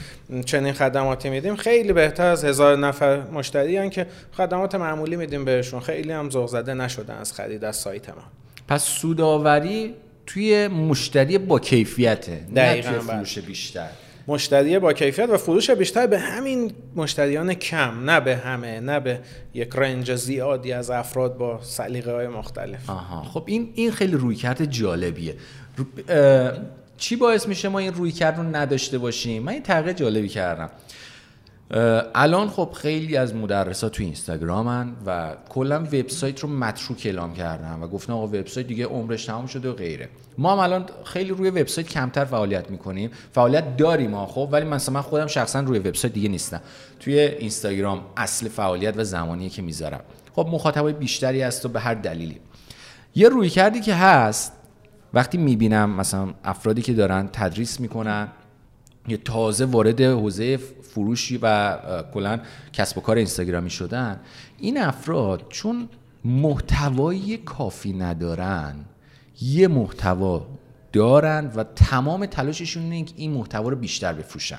چنین خدماتی میدیم. خیلی بهتر از هزار نفر مشتری که خدمات معمولی میدیم بهشون. خیلی هم ذوق زده نشدن از خرید از سایت ما. پس سوداوری توی مشتری با کیفیته نه توی فروش بیشتر. مشتری با کیفیت و فروش بیشتر به همین مشتریان کم نه به همه نه به یک رنج زیادی از افراد با سلیقه های مختلف. آها. خب این این خیلی رویکرد جالبیه. چی باعث میشه ما این روی کرد رو نداشته باشیم؟ من این تغییر جالبی کردم. الان خب خیلی از مدرسا تو اینستاگرامن و کلا وبسایت رو متروک اعلام کردن و گفتن آقا وبسایت دیگه عمرش تمام شده و غیره. ما هم الان خیلی روی وبسایت کمتر فعالیت می‌کنیم. فعالیت داریم ما خب ولی مثلا من خودم شخصا روی وبسایت دیگه نیستم. توی اینستاگرام اصل فعالیت و زمانی که می‌ذارم. خب مخاطبای بیشتری هست و به هر دلیلی. یه روی کردی که هست وقتی می‌بینم مثلا افرادی که دارن تدریس می‌کنن یه تازه وارد حوزه فروشی و کلا کسب و کار اینستاگرامی شدن این افراد چون محتوایی کافی ندارن یه محتوا دارن و تمام تلاششون اینه که این محتوا رو بیشتر بفروشن.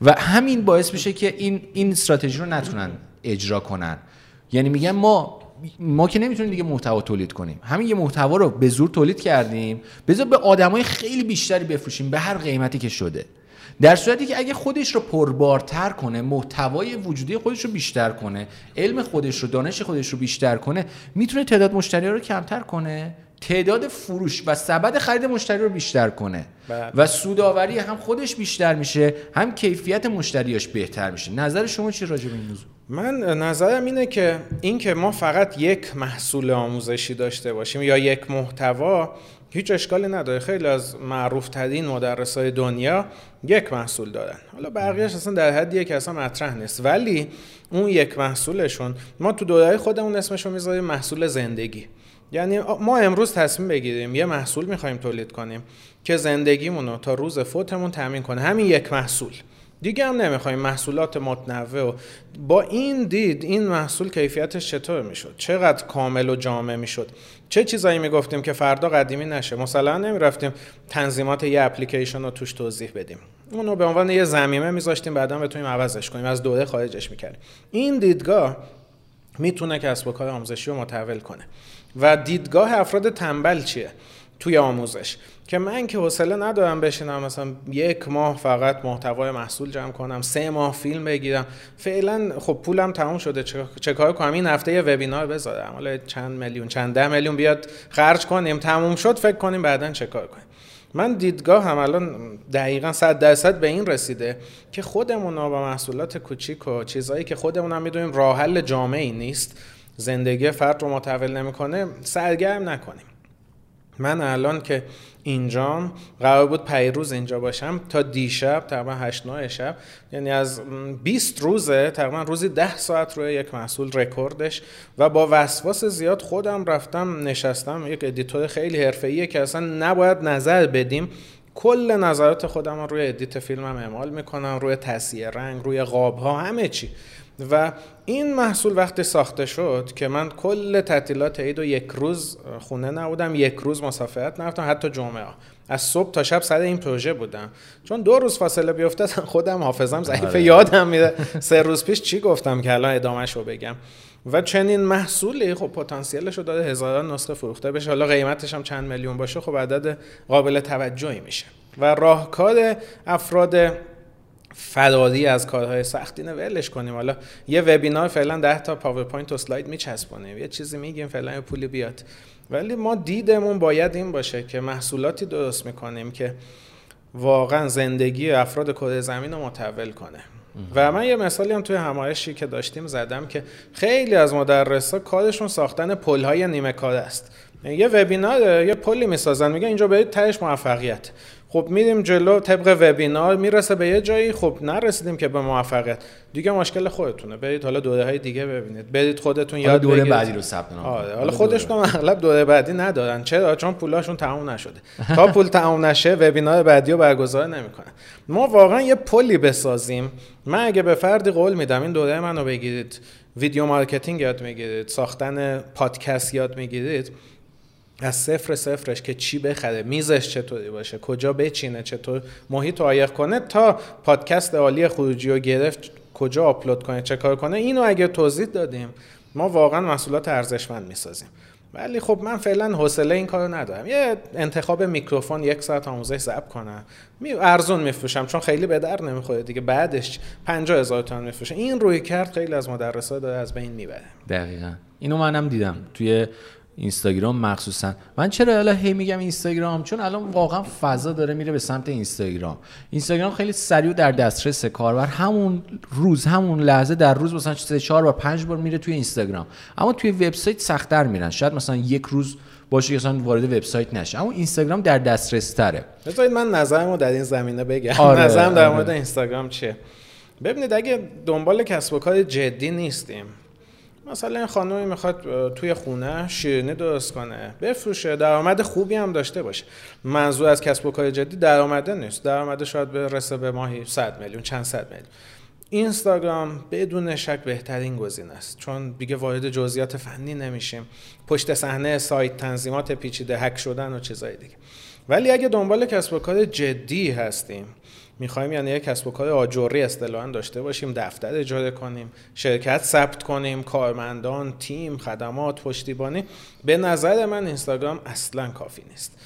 و همین باعث میشه که این این استراتژی رو نتونن اجرا کنن. یعنی میگن ما ما که نمی‌تونیم دیگه محتوا تولید کنیم. همین یه محتوا رو به زور تولید کردیم. بذار به آدمای خیلی بیشتری بفروشیم به هر قیمتی که شده. در صورتی که اگه خودش رو پربارتر کنه محتوای وجودی خودش رو بیشتر کنه علم خودش رو دانش خودش رو بیشتر کنه می‌تونه تعداد مشتری رو کمتر کنه تعداد فروش و سبد خرید مشتری رو بیشتر کنه. بله. و سوداوری هم خودش بیشتر میشه هم کیفیت مشتریاش بهتر میشه. نظر شما چی راجع به این موضوع؟ من نظرم اینه که این که ما فقط یک محصول آموزشی داشته باشیم یا یک محتوا هیچ اشکالی نداره. خیلی از معروف ترین مدرس های دنیا یک محصول دارن. حالا بقیهش اصلا در حدیه که اصلا مطرح نیست. ولی اون یک محصولشون ما تو دوره خودمون اسمشو می‌ذاریم محصول زندگی. یعنی ما امروز تصمیم بگیریم یه محصول می‌خوایم تولید کنیم که زندگیمون رو تا روز فوتمون تامین کنه. همین یک محصول. دیگه هم نمی‌خوایم. محصولات متنوع و با این دید این محصول کیفیتش چطور می‌شد؟ چقدر کامل و جامع می‌شد؟ چه چیزایی می‌گفتیم که فردا قدیمی نشه؟ مثلا نمی‌رفتیم تنظیمات یه اپلیکیشن رو توش توضیح بدیم. اونو به عنوان یه زمینه میذاشتیم بعدا بتونیم عوضش کنیم. از دوره خارجش می‌کردیم. این دیدگاه می‌تونه کسب و کار آموزشی رو متحول کنه. و دیدگاه افراد تنبل چیه؟ توی آموزش. که من که حوصله ندارم بشینم مثلا یک ماه فقط محتوای محصول جمع کنم سه ماه فیلم بگیرم. فعلا خب پولم تموم شده چه کار کنم؟ این هفته یه وبینار بذارم. حالا چند میلیون چند ده میلیون بیاد خرج کنیم تموم شد فکر کنیم بعدا چه کار کنیم. من دیدگاه هم الان دقیقا صد درصد به این رسیده که خودمون با محصولات کوچیک و چیزهایی که خودمون هم می‌دونیم راه حل جامعی نیست. زندگی فرد رو متحول نمی‌کنه سرگرم نکنیم. من الان که اینجام قرار بود پیروز اینجا باشم تا دیشب تقریبا 8 9 شب یعنی از 20 روزه تقریبا روزی 10 ساعت روی یک محصول رکوردش و با وسواس زیاد خودم رفتم نشستم یک editor خیلی حرفه‌ایه که اصلا نباید نظر بدیم. کل نظرات خودم رو روی edit فیلمم اعمال می‌کنم روی تصحیح رنگ روی قاب ها همه چی. و این محصول وقتی ساخته شد که من کل تعطیلات عید و یک روز خونه نبودم یک روز مسافرت نرفتم حتی جمعه از صبح تا شب سر این پروژه بودم. چون دو روز فاصله بیفته (laughs) خودم حافظم ضعیف آره. یادم میره. سه روز پیش چی گفتم که الان ادامهش رو بگم. و چنین محصولی خب پتانسیلش رو داره هزاران نسخه فروخته بشه. حالا قیمتش هم چند میلیون باشه خب عدد قابل توجهی میشه. و راهکار افراد فراری از کارهای سختی نه ولش کنیم. حالا یه وبینار فعلا 10 تا پاورپوینت و اسلاید میچسبونیم. یه چیزی میگیم فعلا یه پولی بیاد. ولی ما دیدمون باید این باشه که محصولاتی درست می‌کنیم که واقعا زندگی افراد کره زمین رو متحول کنه. و من یه مثالی هم توی همایشی که داشتیم زدم که خیلی از مدرسا کارشون ساختن پل‌های نیمه کار است. یه وبینار یه پلی می‌سازن میگن اینجا برید تهش موفقیت. خب میریم جلو طبق وبینار می‌رسه به یه جایی خب نرسیدیم که به موفقیت. دیگه مشکل خودتونه. برید حالا دوره های دیگه ببینید. برید خودتون یاد دوره بگیرید. بعدی رو ثبت نام آره حالا خودشون اغلب دوره بعدی. ندارن. چرا؟ چون پولاشون تموم نشده. تا پول تموم نشه وبینار بعدی رو برگزار نمی‌کنن. ما واقعا یه پلی بسازیم. من اگه به فردی قول میدم این دوره منو بگیرید. video marketing یاد می‌گیرید. ساختن پادکست یاد می‌گیرید. از صفر صفرش که چی بخره میزش چطوری باشه کجا بچینه چطور محیط رو کنه تا پادکست عالی خروجی رو گرفت کجا آپلود کنه چه کار کنه اینو اگه توضیح دادیم ما واقعا محصولات ارزشمند می‌سازیم. ولی خب من فعلا حوصله این کارو ندارم. یه انتخاب میکروفون یک ساعت آموزش ضبط کنم می ارزون میفروشم چون خیلی به در نمی‌خوره دیگه بعدش 50 هزار تومان میفروشه. این روی کرد خیلی از مدرسا داره از بین می‌بره. دقیقا. اینو منم دیدم. توی اینستاگرام مخصوصا. من چرا الان هی میگم اینستاگرام؟ چون الان واقعا فضا داره میره به سمت اینستاگرام. اینستاگرام خیلی سریع در دسترس کاربر. همون روز همون لحظه در روز مثلا 3 4 و 5 بار میره توی اینستاگرام. اما توی وبسایت سختتر میرن. شاید مثلا یک روز باشه که اصلا وارد وبسایت نشه. اما اینستاگرام در دسترس تره بذارید من نظرمو در این زمینه بگم. آره، نظرم در آره. مورد اینستاگرام چیه؟ ببینید اگه دنبال کسب و کار جدی نیستیم مثلا این خانومی می‌خواد توی خونه شیرینی درست کنه بفروشه درآمد خوبی هم داشته باشه. منظور از کسب و کار جدی درآمده نیست. درآمد شاید برسه به ماهی 100 میلیون چند صد میلیون. اینستاگرام بدون شک بهترین گزینه است. چون دیگه وارد جزئیات فنی نمیشیم. پشت صحنه سایت تنظیمات پیچیده هک شدن و چیزای دیگه. ولی اگه دنبال کسب و کار جدی هستیم می‌خوایم یعنی یک کسب و کار آجوری اصطلاحا داشته باشیم دفتر اجاره کنیم شرکت ثبت کنیم کارمندان تیم خدمات پشتیبانی. به نظر من اینستاگرام اصلا کافی نیست.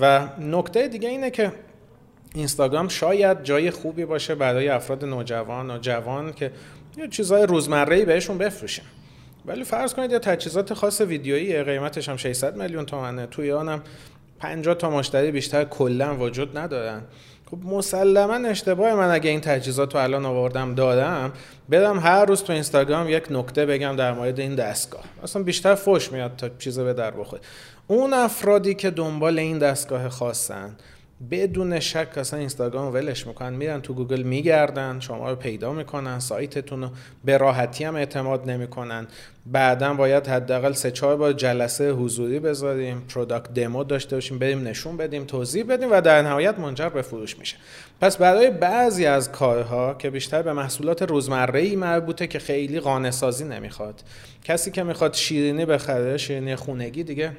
و نکته دیگه اینه که اینستاگرام شاید جای خوبی باشه برای افراد نوجوان و جوان که یه چیزای روزمره‌ای بهشون بفروشیم ولی فرض کنید یه تجهیزات خاص ویدیویی قیمتش هم 600 میلیون تومنه. توی آنم 50 تا مشتری بیشتر کلا وجود ندارن. خب مسلما اشتباه من اگه این تجهیزات رو الان آوردم دادم برم هر روز تو اینستاگرام یک نکته بگم در مورد این دستگاه. اصلا بیشتر فوش میاد تا چیز به در بخوره. اون افرادی که دنبال این دستگاه خاصن بدون شک اصلا اینستاگرام ولش می‌کنن. میرن تو گوگل میگردن شما رو پیدا می‌کنن سایتتون رو به راحتی هم اعتماد نمی‌کنن. بعدا باید حداقل سه چهار بار جلسه حضوری بذاریم product demo داشته باشیم بریم نشون بدیم توضیح بدیم و در نهایت منجر به فروش میشه. پس برای بعضی از کارها که بیشتر به محصولات روزمره ای مربوطه که خیلی قانع سازی نمی‌خواد. کسی که می‌خواد شیرینی بخره شیرینی خونگی دیگه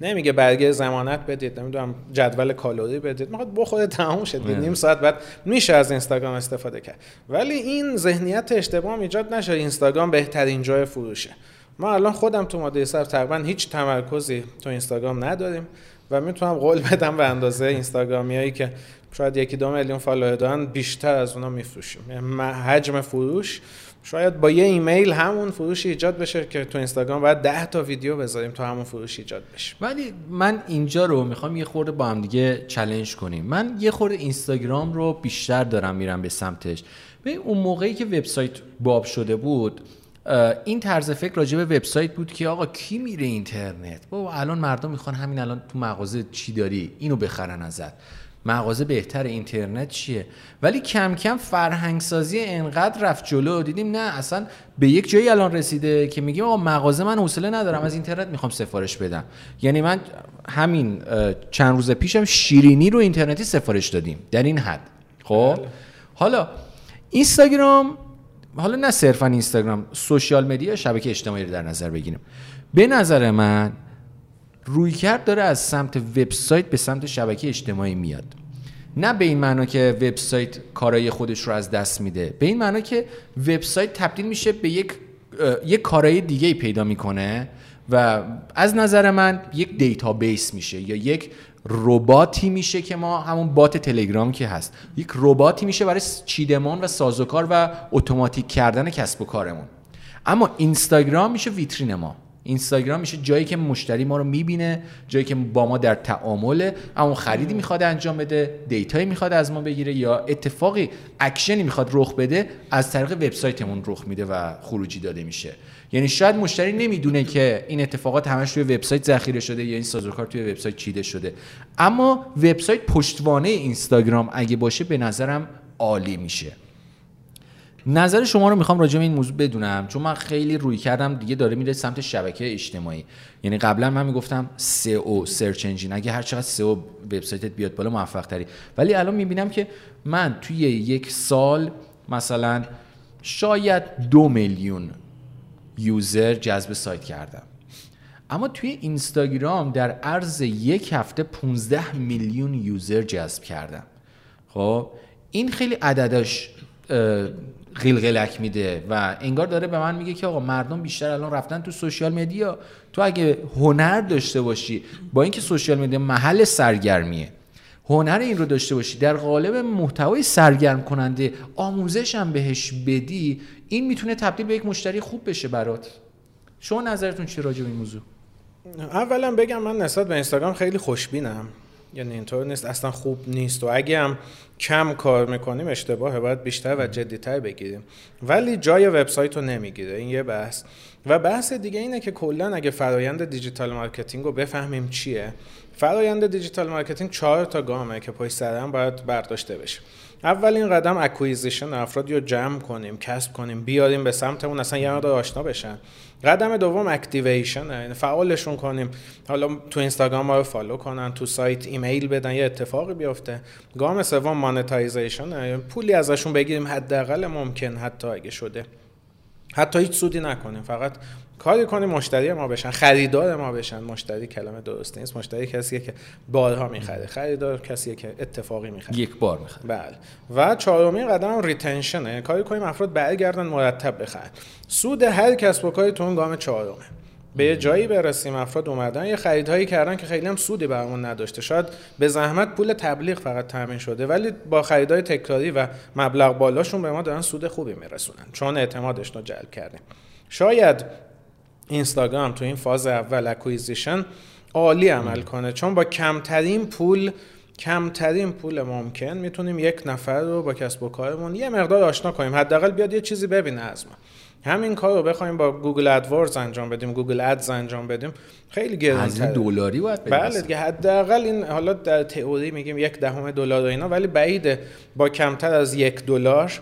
نمیگه برگه زمانت بدید نمی‌دونم جدول کالری بدید. می‌خواد بخوره تموم شد. نیم ساعت بعد میشه از اینستاگرام استفاده کرد. ولی این ذهنیت اشتباه ایجاد نشه اینستاگرام بهترین جای فروشه. ما الان خودم تو ماده سر تقریبا هیچ تمرکزی تو اینستاگرام نداریم و می‌تونم قول بدم به اندازه اینستاگرامیایی که شاید یکی دو میلیون فالوور دارن بیشتر از اونا میفروشیم. یعنی حجم فروش شاید با یه ایمیل همون فروش ایجاد بشه که تو اینستاگرام باید 10 تا ویدیو بذاریم تا همون فروش ایجاد بشه. ولی من اینجا رو می‌خوام یه خورده با هم دیگه چلنج کنیم. من یه خورده اینستاگرام رو بیشتر دارم میرم به سمتش. به اون موقعی که وبسایت باب شده بود این طرز فکر راجع به وبسایت بود که آقا کی میره اینترنت؟ بابا الان مردم می‌خوان همین الان تو مغازه چی داری؟ اینو بخرن ازت. مغازه بهتر اینترنت چیه؟ ولی کم کم فرهنگ سازی انقدر رفت جلو دیدیم نه اصلا به یک جایی الان رسیده که میگیم آقا مغازه من حوصله ندارم از اینترنت می‌خوام سفارش بدم. یعنی من همین چند روز پیشم شیرینی رو اینترنتی سفارش دادیم در این حد. خب؟ بله. حالا اینستاگرام حالا نه صرفا اینستاگرام سوشیال مدیا شبکه اجتماعی رو در نظر بگیریم. به نظر من رویکرد داره از سمت وبسایت به سمت شبکه اجتماعی میاد. نه به این معنا که وبسایت کارای خودش رو از دست میده به این معنا که وبسایت تبدیل میشه به یک یک کارای دیگه پیدا می‌کنه و از نظر من یک database میشه یا یک رباتی میشه که ما همون bot تلگرام که هست. یک رباتی میشه برای چیدمان و سازوکار و اتوماتیک کردن کسب و کارمون. اما اینستاگرام میشه ویترین ما. اینستاگرام میشه جایی که مشتری ما رو می‌بینه جایی که با ما در تعامله. اما خریدی می‌خواد انجام بده data یی می‌خواد از ما بگیره یا اتفاقی اکشنی می‌خواد رخ بده از طریق وبسایتمون رخ میده و خروجی داده میشه. یعنی شاید مشتری نمی‌دونه که این اتفاقات همش توی وبسایت ذخیره شده یا این سازوکار توی وبسایت چیده شده. اما وبسایت پشتوانه اینستاگرام اگه باشه به نظرم عالی میشه. نظر شما رو می‌خوام راجع به این موضوع بدونم چون من خیلی رویکرد مردم دیگه داره میره سمت شبکه اجتماعی. یعنی قبلا من می‌گفتم SEO search engine اگه هر چقدر SEO وبسایتت بیاد بالا موفق تری ولی الان می‌بینم که من توی یک سال مثلا شاید دو میلیون user جذب سایت کردم. اما توی اینستاگرام در عرض یک هفته 15 میلیون user جذب کردم. خب این خیلی عددش قلقلک میده و انگار داره به من میگه که آقا مردم بیشتر الان رفتن تو social media تو اگه هنر داشته باشی با اینکه سوشیال مدیا محل سرگرمیه هنر این رو داشته باشی در قالب محتوای سرگرم کننده آموزش هم بهش بدی این می‌تونه تبدیل به یک مشتری خوب بشه برات. شما نظرتون چی راجع به این موضوع؟ اولا بگم من نسبت به اینستاگرام خیلی خوشبینم. یعنی اینطور نیست. اصلا خوب نیست. و اگه هم کم کار می‌کنیم اشتباهه. باید بیشتر و جدیتر بگیریم. ولی جای وبسایت رو نمی‌گیره. این یه بحث. و بحث دیگه اینه که کلا اگه فرایند digital marketing رو بفهمیم چیه. فرایند digital marketing چهار تا گامه که پشت سر باید برداشته بشه. اولین قدم acquisition افرادی رو جمع کنیم کسب کنیم بیاریم به سمتمون اصلا یه مقدار آشنا بشن. قدم دوم activation یعنی فعالشون کنیم. حالا تو اینستاگرام ما رو follow کنن تو سایت ایمیل بدن یه اتفاقی بیفته. گام سوم مانتایزیشن یعنی پولی ازشون بگیریم حداقل ممکن حتی اگه شده. حتی هیچ سودی نکنیم فقط کاری کنیم مشتری ما بشن خریدار ما بشن. مشتری کلمه درست نیست. مشتری کسیه که بارها می‌خره. خریدار کسیه که اتفاقی می‌خره. یک بار می‌خره. بله. و چهارمین قدم ریتنشنه کاری کنیم افراد برگردن مرتب بخرن. سود هر کسب و کاری تو اون گام چهارمه. به یه جایی برسیم افراد اومدن. یه خریدهایی کردن که خیلی هم سودی برامون نداشته. شاید به زحمت پول تبلیغ فقط تامین شده ولی با خریدهای تکراری و مبلغ بالاشون به ما دارن سود خوبی میرسونن. چون اعتمادش رو جلب کردیم. شاید اینستاگرام تو این فاز اول acquisition عالی عمل کنه. چون با کمترین پول کمترین پول ممکن می‌تونیم یک نفر رو با کسب و کارمون یه مقدار آشنا کنیم. حداقل بیاد یه چیزی ببینه از ما. همین کار رو بخوایم با Google AdWords انجام بدیم Google Ads انجام بدیم خیلی گرونتره دلاری باید بله دیگه حداقل این حالا در تئوری میگیم یک دهم دلار و اینا ولی بعیده با کمتر از یک دلار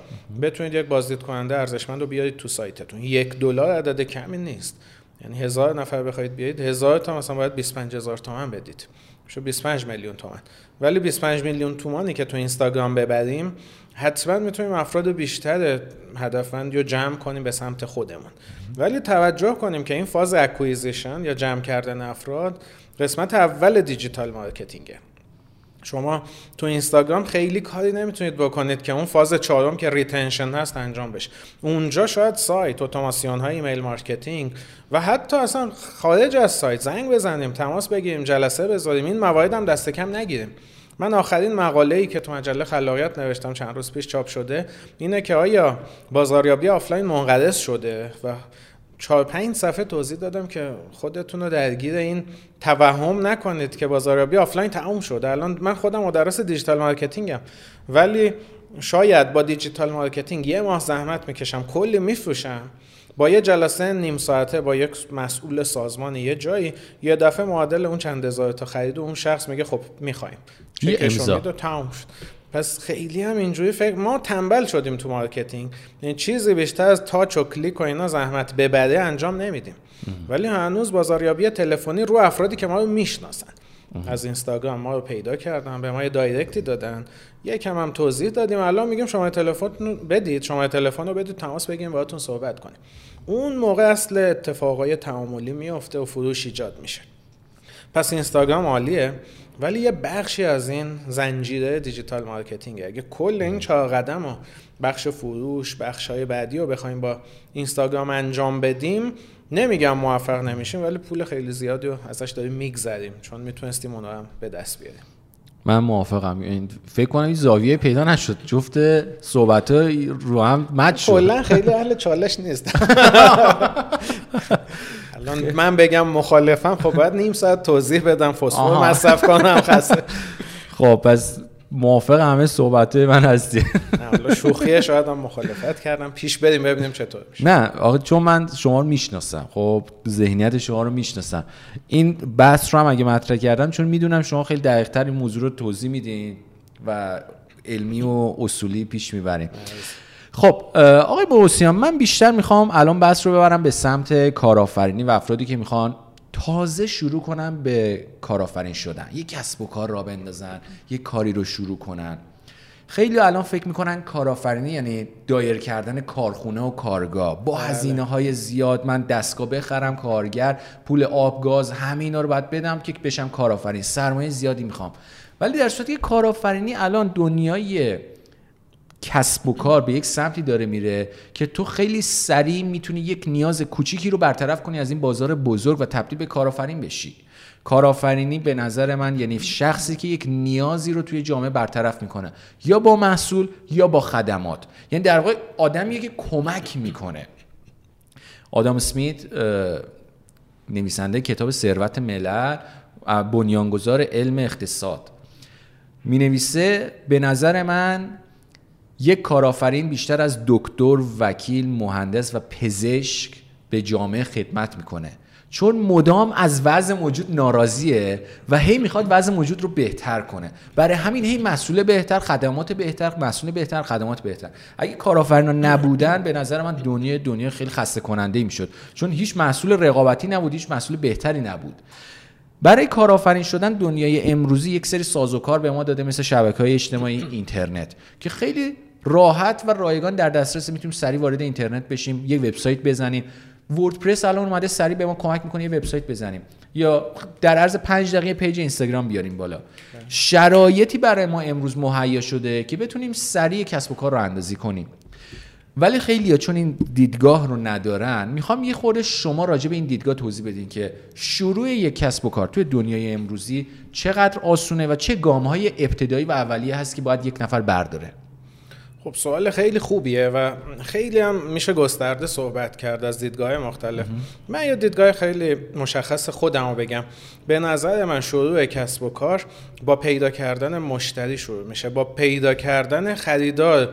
بتونید یک بازدید کننده ارزشمند رو بیارید تو سایتتون. یک دلار عدد کمی نیست. یعنی هزار نفر بخواید بیایید هزار تا مثلا باید 25 هزار تومن بدید. شو 25 میلیون تومن. ولی 25 میلیون تومانی که تو اینستاگرام ببریم حتما می‌تونیم افراد بیشتر هدفمند یا جمع کنیم به سمت خودمون. ولی توجه کنیم که این فاز acquisition یا جمع کردن افراد قسمت اول digital marketing ه شما تو اینستاگرام خیلی کاری نمی‌تونید بکنید که اون فاز چهارم که retention هست انجام بشه. اونجا شاید سایت اتوماسیون های email marketing و حتی اصلا خارج از سایت زنگ بزنیم تماس بگیریم جلسه بذاریم این موارد هم دست کم نگیریم. من آخرین مقاله ای که تو مجله خلاقیت نوشتم چند روز پیش چاپ شده اینه که آیا بازاریابی آفلاین منقرض شده و چهار پنج صفحه توضیح دادم که خودتون رو درگیر این توهم نکنید که بازاریابی آفلاین تموم شده. الان من خودم مدرس digital marketing م ولی شاید با digital marketing یه ماه زحمت می‌کشم کلی میفروشم. با یه جلسه نیم ساعته با یک مسئول سازمان یه جایی یه دفعه معادل اون چند هزار تا خرید و اون شخص میگه خب می‌خوایم. یه امضا. شد. پس خیلی هم اینجوری فکر ما تنبل شدیم تو marketing. یعنی چیزی بیشتر از touch و کلیک و اینا زحمت ببره انجام نمیدیم. ولی هنوز بازاریابی تلفنی رو افرادی که ما رو می‌شناسن. از اینستاگرام ما رو پیدا کردن به ما یه direct ی دادن. یکم هم توضیح دادیم. الان میگیم شما تلفن بدید. شما تلفن رو بدید تماس بگیریم باهاتون صحبت کنیم. اون موقع اصل اتفاقای تعاملی میفته و فروش ایجاد میشه. پس اینستاگرام عالیه ولی یه بخشی از این زنجیره digital marketing اگه کل این چهار قدم و بخش فروش بخش های بعدی رو بخوایم با اینستاگرام انجام بدیم نمیگم موفق نمیشیم ولی پول خیلی زیادی رو ازش داریم میگذریم چون می‌تونستیم اون هم به دست بیاریم. من موافقم. این فکر کنم این زاویه پیدا نشد. جفت صحبت رو هم مد شد. کلا خیلی اهل چالش نیست. (laughs) الان من بگم مخالفم خب باید نیم ساعت توضیح بدم فسفر مصرف کنم خسته. خب پس موافق همه صحبت من هستی. نه شوخیه شاید هم مخالفت کردم. پیش بریم ببینیم چطور میشه. نه آقا چون من شما رو می‌شناسم. خب ذهنیت شما رو می‌شناسم. این بحث رو هم اگه مطرح کردم چون می‌دونم شما خیلی دقیق تر این موضوع رو توضیح میدین و علمی و اصولی پیش می‌بریم خب آقای بروسیان من بیشتر می‌خوام الان بحث رو ببرم به سمت کارآفرینی و افرادی که می‌خوان تازه شروع کنن به کارآفرین شدن. یک کسب و کار را بندازن یک کاری رو شروع کنن. خیلی الان فکر می‌کنن کارآفرینی یعنی دایر کردن کارخونه و کارگاه. با بله. هزینه های زیاد من دستگاه بخرم کارگر پول آب گاز همه اینا رو باید بدم که بشم کارآفرین. سرمایه زیادی می‌خوام. ولی در صورتی که کارآفرینی الان دنیای کسب و کار به یک سمتی داره میره که تو خیلی سریع می‌تونی یک نیاز کوچیکی رو برطرف کنی از این بازار بزرگ و تبدیل به کارآفرین بشی. کارآفرینی به نظر من یعنی شخصی که یک نیازی رو توی جامعه برطرف می‌کنه. یا با محصول یا با خدمات. یعنی در واقع آدمیه که کمک می‌کنه. آدم اسمیت نویسنده کتاب ثروت ملل بنیانگذار علم اقتصاد. می نویسه به نظر من یک کارآفرین بیشتر از دکتر وکیل مهندس و پزشک به جامعه خدمت می‌کنه. چون مدام از وضع موجود ناراضیه و هی می‌خواد وضع موجود رو بهتر کنه. برای همین هی مسئول بهتر خدمات بهتر مسئول بهتر خدمات بهتر. اگه کارآفرینا نبودن به نظر من دنیا دنیا خیلی خسته کننده می‌شد. چون هیچ مسئول رقابتی نبود هیچ مسئول بهتری نبود. برای کارآفرین شدن دنیای امروزی یک سری سازوکار به ما داده مثل شبکه های اجتماعی اینترنت که خیلی راحت و رایگان در دسترس می‌تونیم سریع وارد اینترنت بشیم یک وبسایت بزنیم. وردپرس الان اومده سریع به ما کمک می‌کنه یه وبسایت بزنیم. یا در عرض پنج دقیقه پیج اینستاگرام بیاریم بالا. شرایطی برای ما امروز مهیا شده که بتونیم سریع کسب و کار رو اندازی کنیم. ولی خیلی ها چون این دیدگاه رو ندارن می‌خوام یه خورده شما راجع به این دیدگاه توضیح بدین که شروع یک کسب و کار توی دنیای امروزی چقدر آسونه و چه گام های ابتدایی و اولیه هست که باید یک نفر برداره. خب سوال خیلی خوبیه و خیلی هم میشه گسترده صحبت کرد از دیدگاه مختلف. من یه دیدگاه خیلی مشخص خودم رو بگم. به نظر من شروع کسب و کار با پیدا کردن مشتری شروع میشه. با پیدا کردن خریدار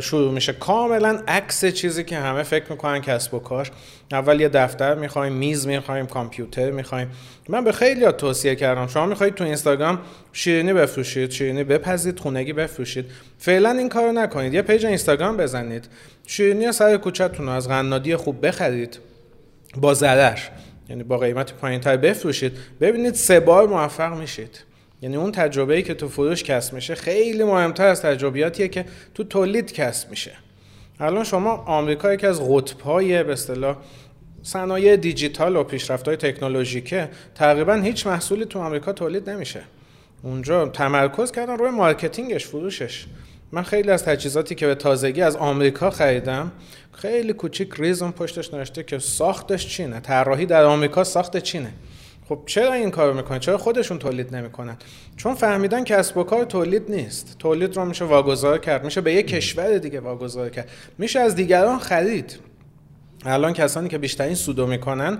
شروع میشه. کاملا عکس چیزی که همه فکر می‌کنن کسب و کار. اول یه دفتر می‌خوایم میز می‌خوایم کامپیوتر می‌خوایم. من به خیلی توصیه کردم. شما می‌خواید تو اینستاگرام شیرینی بفروشید شیرینی بپزید خونگی بفروشید. فعلا این کارو نکنید. یه پیج اینستاگرام بزنید. شیرینی سر کوچهتون رو از قنادی خوب بخرید. با ضرر. یعنی با قیمت پایینتر بفروشید. ببینید سه بار موفق میشید. یعنی اون تجربه که تو فروش کسب میشه خیلی مهمتر از تجربیاتیه که تو تولید کسب میشه. الان شما آمریکا یکی از قطب‌های به اصطلاح صنایع دیجیتال و پیشرفت‌های تکنولوژیکه تقریبا هیچ محصولی تو آمریکا تولید نمیشه. اونجا تمرکز کردن روی marketing ش فروشش. من خیلی از تجهیزاتی که به تازگی از آمریکا خریدم خیلی کوچیک ریز اون پشتش نوشته که ساختش چینه. طراحی در آمریکا ساخت چینه. خب چرا این کارو می‌کنن؟ چرا خودشون تولید نمی‌کنن؟ چون فهمیدن کسب و کار تولید نیست. تولید رو میشه واگذار کرد. میشه به یک کشور دیگه واگذار کرد. میشه از دیگران خرید. الان کسانی که بیشترین سودو می‌کنن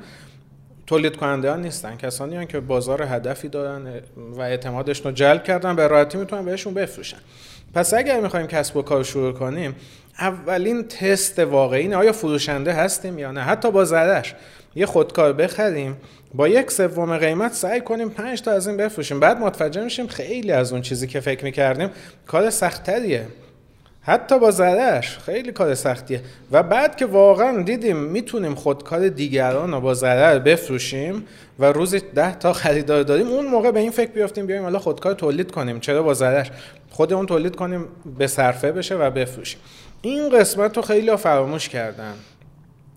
تولید کننده ها نیستن. کسانی هن که بازار هدفی دارن و اعتمادشون رو جلب کردن. به راحتی می‌تونن بهشون بفروشن. پس اگر می‌خوایم کسب و کار شروع کنیم اولین تست واقعی اینه آیا فروشنده هستیم یا نه؟ حتی با زدش یه خودکار بخریم با یک سوم قیمت سعی کنیم پنج تا از این بفروشیم. بعد متوجه میشیم خیلی از اون چیزی که فکر می‌کردیم کار سختتریه. حتی با زرش خیلی کار سختیه. و بعد که واقعا دیدیم می‌تونیم خودکار دیگران رو با ضرر بفروشیم و روزی ده تا خریدار داریم اون موقع به این فکر بیافتیم بیایم حالا خودکار تولید کنیم. چرا با ضرر خودمون تولید کنیم به صرفه بشه و بفروشیم. این قسمت رو خیلی فراموش کردن.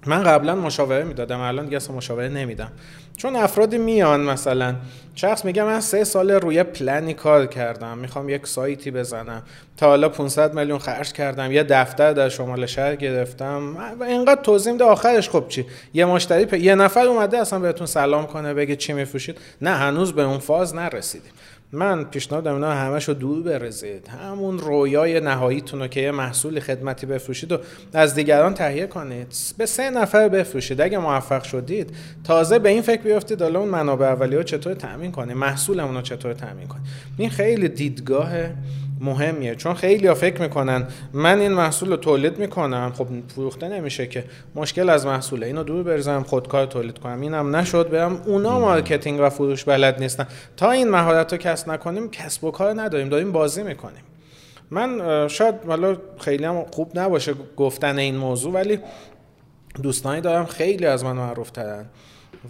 من قبلا مشاوره می‌دادم الان دیگه اصلا مشاوره نمیدم. چون افرادی میان مثلا شخص میگه من سه سال روی پلنی کار کردم می‌خوام یک سایتی بزنم. تا حالا 500 میلیون خرج کردم یه دفتر در شمال شهر گرفتم. اینقدر توضیح ده آخرش خب چی؟ یه مشتری یه نفر اومده اصلا بهتون سلام کنه بگه چی میفروشید. نه هنوز به اون فاز نرسیدیم. من پیشنهاد اینا همش رو دور برزید همون رویای نهاییتون رو که یه محصول خدمتی بفروشید و از دیگران تهیه کنید. به سه نفر بفروشید. اگه موفق شدید تازه به این فکر بیافتید حالا اون منابع اولیه رو چطور تامین کنید؟ محصولمون رو چطور تامین کنید؟ این خیلی دیدگاه مهمیه. چون خیلی ها فکر می‌کنن من این محصول رو تولید می‌کنم. خب فروخته نمیشه که. مشکل از محصوله. اینو دور بریزم خودکار تولید کنم. اینم نشد. برم اونا marketing و فروش بلد نیستن. تا این مهارت رو کسب نکنیم کسب و کار نداریم. داریم بازی می‌کنیم. من شاید حالا خیلی هم خوب نباشه گفتن این موضوع ولی دوستانی دارم. خیلی از من معروف ترن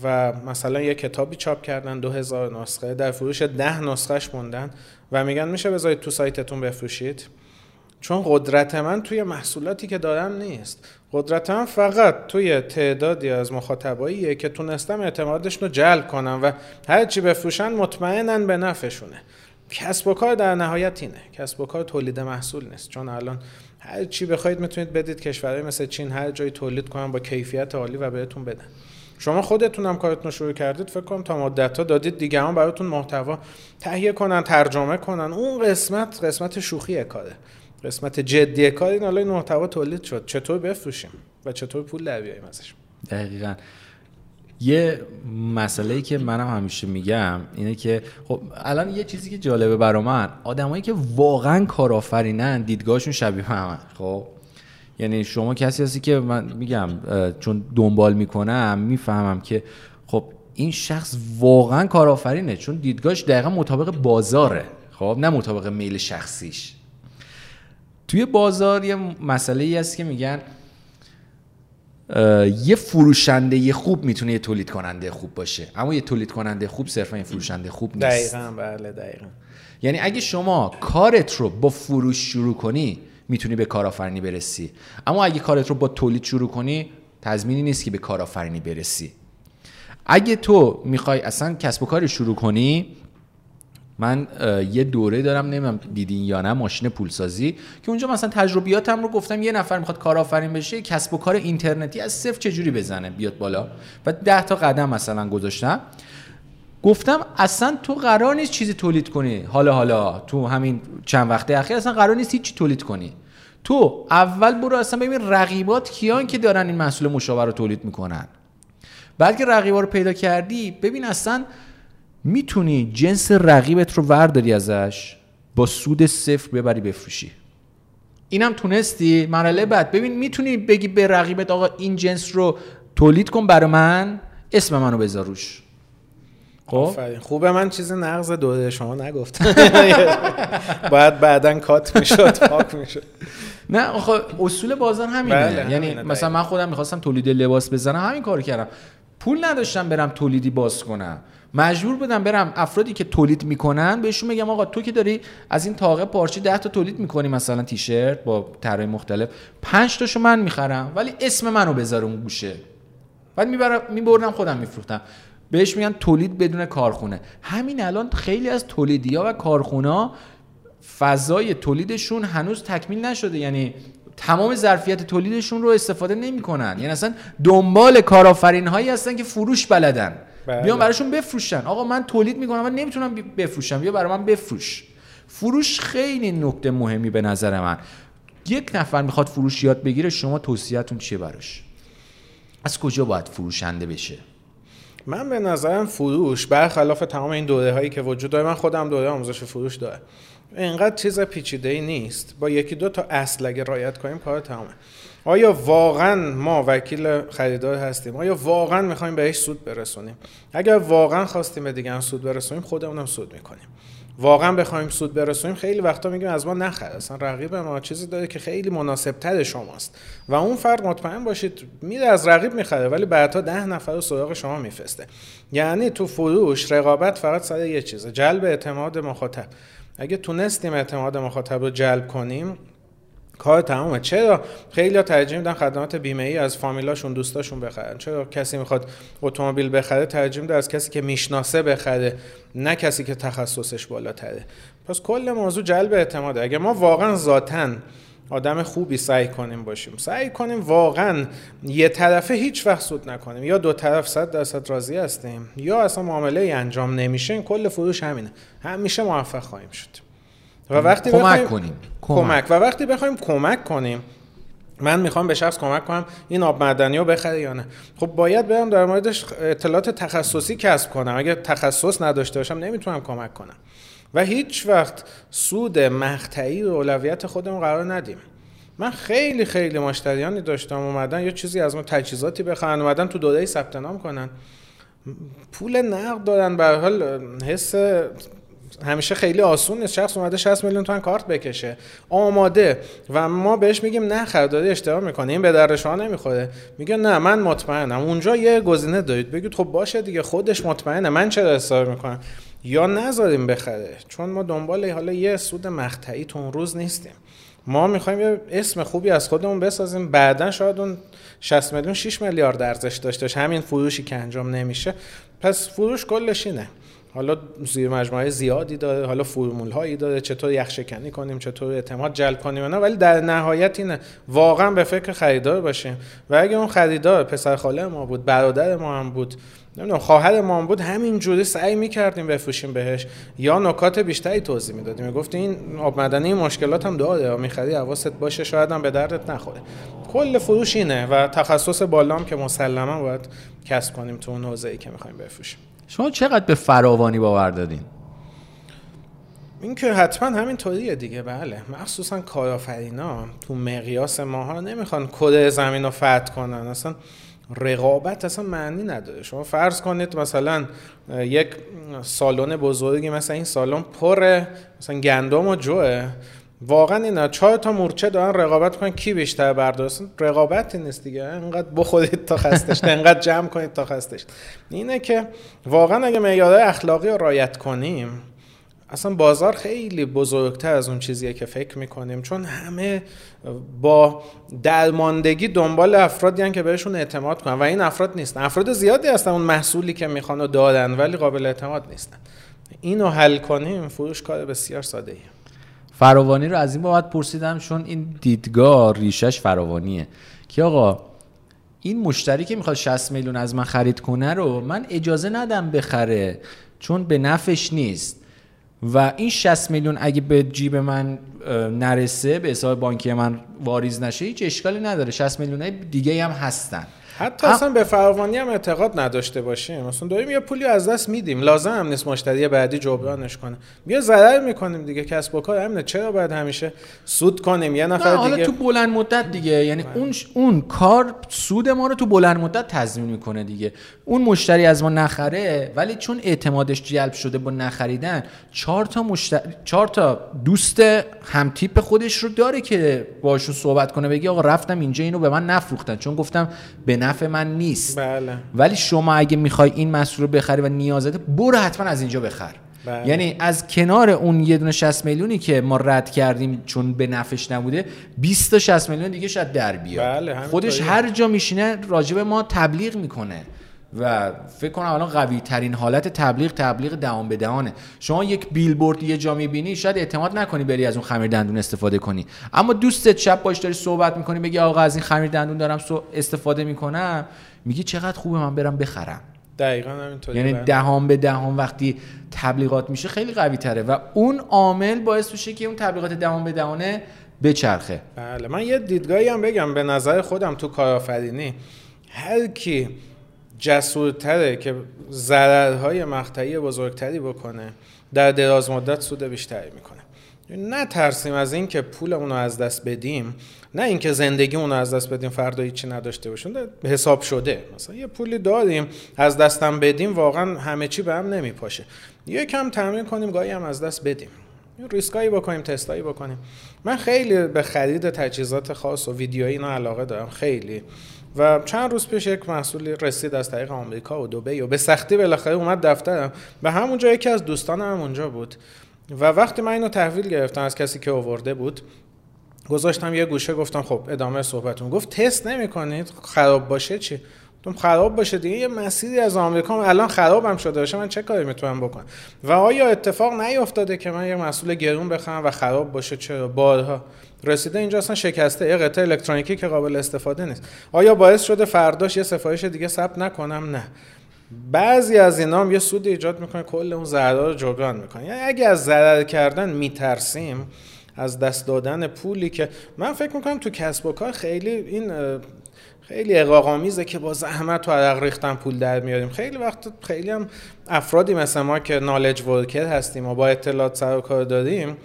و مثلا یه کتابی چاپ کردن دو هزار نسخه. در فروش ده نسخهش موندن. و میگن میشه بذارید تو سایتتون بفروشید. چون قدرت من توی محصولاتی که دارم نیست. قدرت من فقط توی تعدادی از مخاطباییه که تونستم اعتمادشون رو جلب کنم و هر چی بفروشن مطمئنن به نفعشونه. کسب و کار در نهایت اینه. کسب و کار تولید محصول نیست. چون الان هر چی بخواید می‌تونید بدید. کشورهای مثل چین هر جایی تولید کنن با کیفیت عالی و بهتون بدن. شما خودتون هم کارتون شروع کردید فکر کنم تا مدت ها دادید دیگران براتون محتوا تهیه کنن ترجمه کنن. اون قسمت قسمت شوخی کاره. قسمت جدی کار این حالا این محتوا تولید شد. چطور بفروشیم؟ و چطور پول در بیاریم ازش؟ دقیقا. یه مسئله که منم همیشه میگم اینه که خب الان یه چیزی که جالبه برا من آدمایی که واقعا کارآفرینن دیدگاهشون شبیه همه. خب؟ یعنی شما کسی هستی که من میگم چون دنبال می‌کنم می‌فهمم که خب این شخص واقعا کارآفرینه چون دیدگاهش دقیقا مطابق بازاره. خب نه مطابق میل شخصیش. توی بازار یه مسئله ای هست که میگن یه فروشنده خوب می‌تونه یه تولید کننده خوب باشه. اما یه تولید کننده خوب صرفا یه فروشنده خوب نیست. دقیقا بله دقیقا. یعنی اگه شما کارت رو با فروش شروع کنی می‌تونی به کارآفرینی برسی. اما اگه کارت رو با تولید شروع کنی تضمینی نیست که به کارآفرینی برسی. اگه تو می‌خوای اصلا کسب و کار شروع کنی من یه دوره دارم نمی‌دونم دیدین یا نه ماشین پولسازی که اونجا مثلا تجربیاتم رو گفتم یه نفر می‌خواد کارآفرین بشه کسب و کار اینترنتی از صفر چجوری بزنه بیاد بالا. و ده تا قدم مثلا گذاشتم. گفتم اصلا تو قرار نیست چیزی تولید کنی. حالا حالا تو همین چند وقته اخیر اصلا قرار نیست هیچی تولید کنی. تو اول برو اصلا ببین رقیبات کیان که دارن این محصول مشاور رو تولید می‌کنن. بعد که رقیبا رو پیدا کردی ببین اصلا می‌تونی جنس رقیبت رو ورداری ازش با سود صفر ببری بفروشی. اینم تونستی؟ مرحله بعد. ببین می‌تونی بگی به رقیبت آقا این جنس رو تولید کن برای من اسم منو بذار روش. خب؟ خوبه من چیزی نقض دوره شما نگفت (laughs) باید بعدا کات می‌شد پاک می‌شد. نه آخه اصول بازار همینه. بله، یعنی مثلا من خودم می‌خواستم تولید لباس بزنم همین کار کردم. پول نداشتم برم تولیدی باز کنم. مجبور بودم برم افرادی که تولید می‌کنن بهشون میگم آقا تو که داری از این تاقه پارچه 10 تا تولید می‌کنی مثلا تیشرت با طرح مختلف 5 تاشو من می‌خرم ولی اسم منو بذار اون گوشه. بعد می‌برم میبردم خودم میفروختم. بهش میگن تولید بدون کارخونه. همین الان خیلی از تولیدیا و کارخونه فضای تولیدشون هنوز تکمیل نشده. یعنی تمام ظرفیت تولیدشون رو استفاده نمی‌کنن. یعنی اصلا دنبال کارآفرین هایی هستن که فروش بلدن. بله. بیان براشون بفروشن. آقا من تولید می‌کنم و نمی‌تونم بفروشم. بیا برای من بفروش. فروش خیلی نکته مهمی به نظر من. یک نفر می‌خواد فروش یاد بگیره شما توصیهتون چیه براش؟ از کجا باید فروشنده بشه؟ من به نظرم فروش برخلاف تمام این دوره هایی که وجود داره من خودم دوره آموزش فروش داره اینقدر چیز پیچیده ای نیست. با یکی دو تا اصل اگه رعایت کنیم کار تمامه آیا واقعا ما وکیل خریدار هستیم؟ آیا واقعا می‌خوایم بهش سود برسونیم؟ اگر واقعا خواستیم به دیگران سود برسونیم خودمونم سود می‌کنیم. واقعا بخوایم سود برسونیم خیلی وقتا میگیم از ما نخر اصلا رقیب ما چیزی داره که خیلی مناسب تر شماست. و اون فرد مطمئن باشید میره از رقیب می‌خره ولی بعدها ده نفر رو سراغ شما میفسته یعنی تو فروش رقابت فقط سر یه چیزه جلب اعتماد مخاطب. اگه تونستیم اعتماد مخاطب رو جلب کنیم کار تمومه. چرا؟ خیلی ترجیح میدن خدمات بیمه ای از فامیلاشون دوستاشون بخرن. چرا کسی می‌خواد اتومبیل بخره؟ ترجیح میده از کسی که می‌شناسه بخره نه کسی که تخصصش بالاتره. پس کل موضوع جلب اعتماده اگه ما واقعا ذاتن آدم خوبی سعی کنیم باشیم سعی کنیم واقعا یه طرفه هیچ وقت سود نکنیم یا دو طرف صد درصد راضی هستیم یا اصلا معامله انجام نمیشه کل فروش همینه. همیشه موفق خواهیم شد. و وقتی کمک کنیم. کمک. و وقتی بخوایم کمک کنیم من می‌خوام به شخص کمک کنم این آب معدنی رو بخره یا نه. خب باید برم در موردش اطلاعات تخصصی کسب کنم. اگر تخصص نداشته باشم نمی‌تونم کمک کنم. و هیچ وقت سود مقطعی رو اولویت خودمون قرار ندیم. من خیلی خیلی مشتریانی داشتم اومدن یه چیزی از ما تجهیزاتی بخرن اومدن تو دوره ثبت نام کنن. پول نقد دادن به حال حس همیشه خیلی آسون نیست. شخص اومده 60 میلیون تومن کارت بکشه. آماده. و ما بهش میگیم نه خریداری اشتباه می‌کنه. این به در شما نمی‌خوره. میگه نه من مطمئنم. اونجا یه گزینه دارید. بگید خب باشه دیگه خودش مطمئنه. من چرا اصرار می‌کنم؟ یا نذاریم بخره. چون ما دنبال حالا یه سود مقطعی تو اون روز نیستیم. ما می‌خوایم یه اسم خوبی از خودمون بسازیم. بعدا شاید اون 60 میلیون 6 میلیارد ارزش داشته همین فروشی که انجام نمیشه. پس فروش کلش اینه. حالا زیر مجموعه زیادی داره حالا فرمول هایی داره چطور یخ شکنی کنیم چطور اعتماد جلب کنیم نه ولی در نهایت اینه واقعا به فکر خریدار باشیم. و اگه اون خریدار پسر خاله ما بود برادر ما هم بود نمی‌دونم خواهر ما بود همین جوری سعی می‌کردیم بفروشیم بهش یا نکات بیشتری توضیح می‌دادیم. می‌گفتیم این آب مدنی مشکلات هم داره می‌خری حواست باشه شاید هم به دردت نخوره. کل فروش اینه و تخصص بالام که مسلما باید کسب کنیم تو اون حوزه‌ای که می‌خوایم بفروشیم. شما چقدر به فراوانی باور دادین؟ این که حتما همین طوریه دیگه بله. مخصوصا کارآفرینا تو مقیاس ماها نمی‌خوان کد زمین رو فتح کنن. اصلا رقابت اصلا معنی نداره. شما فرض کنید مثلا یک سالن بزرگی مثلا این سالن پر مثلا گندم و جوه. واقعا اینا چهار تا مورچه دارن رقابت کنن کی بیشتر برداشت؟ رقابتی نیست دیگه. انقدر بخورید تا خستش. (laughs) انقدر جمع کنید تا خستش. اینه که واقعا اگه معیارهای اخلاقی رو رایت کنیم اصلا بازار خیلی بزرگتر از اون چیزیه که فکر می‌کنیم. چون همه با درماندگی دنبال افرادی که بهشون اعتماد کنن. و این افراد نیستن. افراد زیادی هستن اون محصولی که می‌خوان و دادن ولی قابل اعتماد نیستن. اینو حل کنیم فروش کار بسیار ساده ایه. فراوانی رو از این بابت پرسیدم چون این دیدگاه ریشش فراوانیه. که آقا این مشتری که می‌خواد 60 میلیون از من خرید کنه رو من اجازه ندم بخره چون به نفش نیست. و این 60 میلیون اگه به جیب من نرسه به حساب بانکی من واریز نشه هیچ اشکالی نداره. 60 میلیون دیگه هم هستن. حتی اصلا به فراوانی هم اعتقاد نداشته باشیم. مثلا داریم یه پولی از دست میدیم. لازم هم نیست مشتری بعدی جبرانش کنه. بیا ضرر می‌کنیم دیگه. کسب و کار همینه چرا باید همیشه سود کنیم؟ یه نفر حالا دیگه تو بلند مدت دیگه. یعنی اون اون کار سود ما رو تو بلند مدت تضمین می‌کنه دیگه. اون مشتری از ما نخره ولی چون اعتمادش جلب شده با نخریدن چهار تا مشتری چهار تا دوست هم تیپ خودش رو داره که باشون صحبت کنه بگی آقا رفتم اینجا اینو به من نفروختن. چون گفتم به نفع من نیست بله. ولی شما اگه می‌خوای این محصول رو بخری و نیازته برو حتما از اینجا بخر بله. یعنی از کنار اون یه دونه 60 میلیونی که ما رد کردیم چون به نفش نبوده 20 تا 60 میلیون دیگه شاید در بیاد بله،. خودش هر جا میشینه راجب ما تبلیغ می‌کنه و فکر کنم الان قوی ترین حالت تبلیغ تبلیغ دهان به دهانه. شما یک بیلبورد یه جا می‌بینی شاید اعتماد نکنی بری از اون خمیر دندون استفاده کنی. اما دوستت شب باش داری صحبت می‌کنی بگی آقا از این خمیر دندون دارم استفاده می‌کنم میگی چقدر خوبه من برم بخرم. دقیقا همینطوری یعنی بله. دهان به دهان وقتی تبلیغات میشه خیلی قوی تره و اون عامل باعث میشه که اون تبلیغات دهان به دهانه بچرخه. بله من یه دیدگاهی هم بگم. به نظر خودم تو کارآفرینی هر کی جسورتره که ضررهای مقطعی بزرگتری بکنه در دراز مدت سود بیشتری می‌کنه. نه ترسیم از این که پولمون رو از دست بدیم نه اینکه زندگیمون رو از دست بدیم فردا هیچی نداشته باشیم حساب شده. مثلا یه پولی داریم از دستم بدیم واقعا همه چی به هم نمیپاشه. یکم تمرین کنیم گاهی هم از دست بدیم. ریسکایی بکنیم تستایی بکنیم. من خیلی به خرید تجهیزات خاص و ویدیویی اینا علاقه دارم خیلی. و چند روز پیش یک محصولی رسید از طریق آمریکا و دبی و به سختی بالاخره اومد دفترم. به همونجا یکی از دوستانم اونجا بود. و وقتی من اینو تحویل گرفتم از کسی که آورده بود گذاشتم یه گوشه گفتم خب ادامه صحبتون. گفت تست نمی‌کنید؟ خراب باشه چی؟ گفتم خراب باشه دیگه یه مسیری از آمریکا الان خرابم شده باشه من چه کاری می‌تونم بکنم؟ و آیا اتفاق نیافتاده که من یه محصول گرون بخرم و خراب باشه؟ چرا؟ بارها. رسیده اینجا اصلا شکسته یه قطعه الکترونیکی که قابل استفاده نیست. آیا باعث شده فرداش یه سفارش دیگه ثبت نکنم؟ نه. بعضی از اینا هم یه سود ایجاد می‌کنه کل اون ضرر رو جبران می‌کنه. یعنی اگه از ضرر کردن میترسیم از دست دادن پولی که من فکر می‌کنم تو کسب و کار خیلی این خیلی اقاقامیزه که با زحمت و عرق ریختن پول در میاریم. خیلی وقت خیلی هم افرادی مثل ما که نالج ورکر هستیم و با اطلاعات سر و کار داریم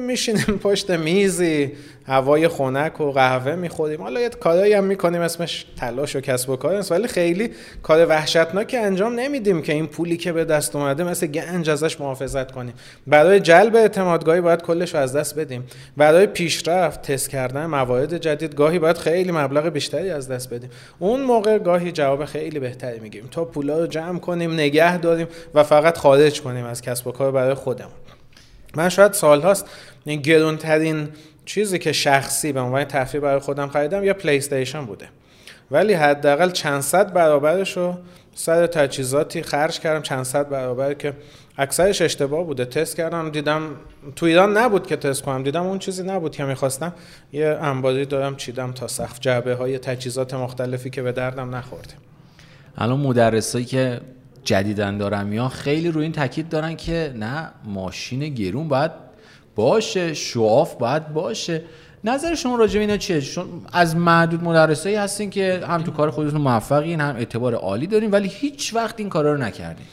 میشینیم پشت میزی هوای خنک و قهوه می‌خوریم. حالا یه کارایی هم می‌کنیم اسمش تلاش و کسب و کار ولی خیلی کار وحشتناکی انجام نمیدیم که این پولی که به دست اومده مثل گنج ازش محافظت کنیم. برای جلب اعتمادگاهی باید کلش رو از دست بدیم. برای پیشرفت تست کردن موارد جدید گاهی باید خیلی مبلغ بیشتری از دست بدیم. اون موقع گاهی جواب خیلی بهتری میگیم تا پولا رو جمع کنیم نگه داریم و فقط خارج کنیم از کسب و کار برای خودمون. من شاید سال هاست این گرونترین چیزی که شخصی به عنوان تفریح برای خودم خریدم یا پلی استیشن بوده؟ ولی حداقل چند صد برابرش رو سر تجهیزاتی خرج کردم چند صد برابر که اکثرش اشتباه بوده. تست کردم دیدم تو ایران نبود که تست کنم دیدم اون چیزی نبود که می‌خواستم. یه انباری دارم چیدم تا سقف جعبه های تجهیزات مختلفی که به دردم نخورده. الان مدرسایی که جدیدن دارن میان خیلی روی این تاکید دارن که نه ماشین گرون باید باشه شواف باید باشه. نظر شما راجع به اینا چیه؟ چون از معدود مدرسایی هستین که هم تو کار خودتون موفقین هم اعتبار عالی دارین ولی هیچ وقت این کارا رو نکردین.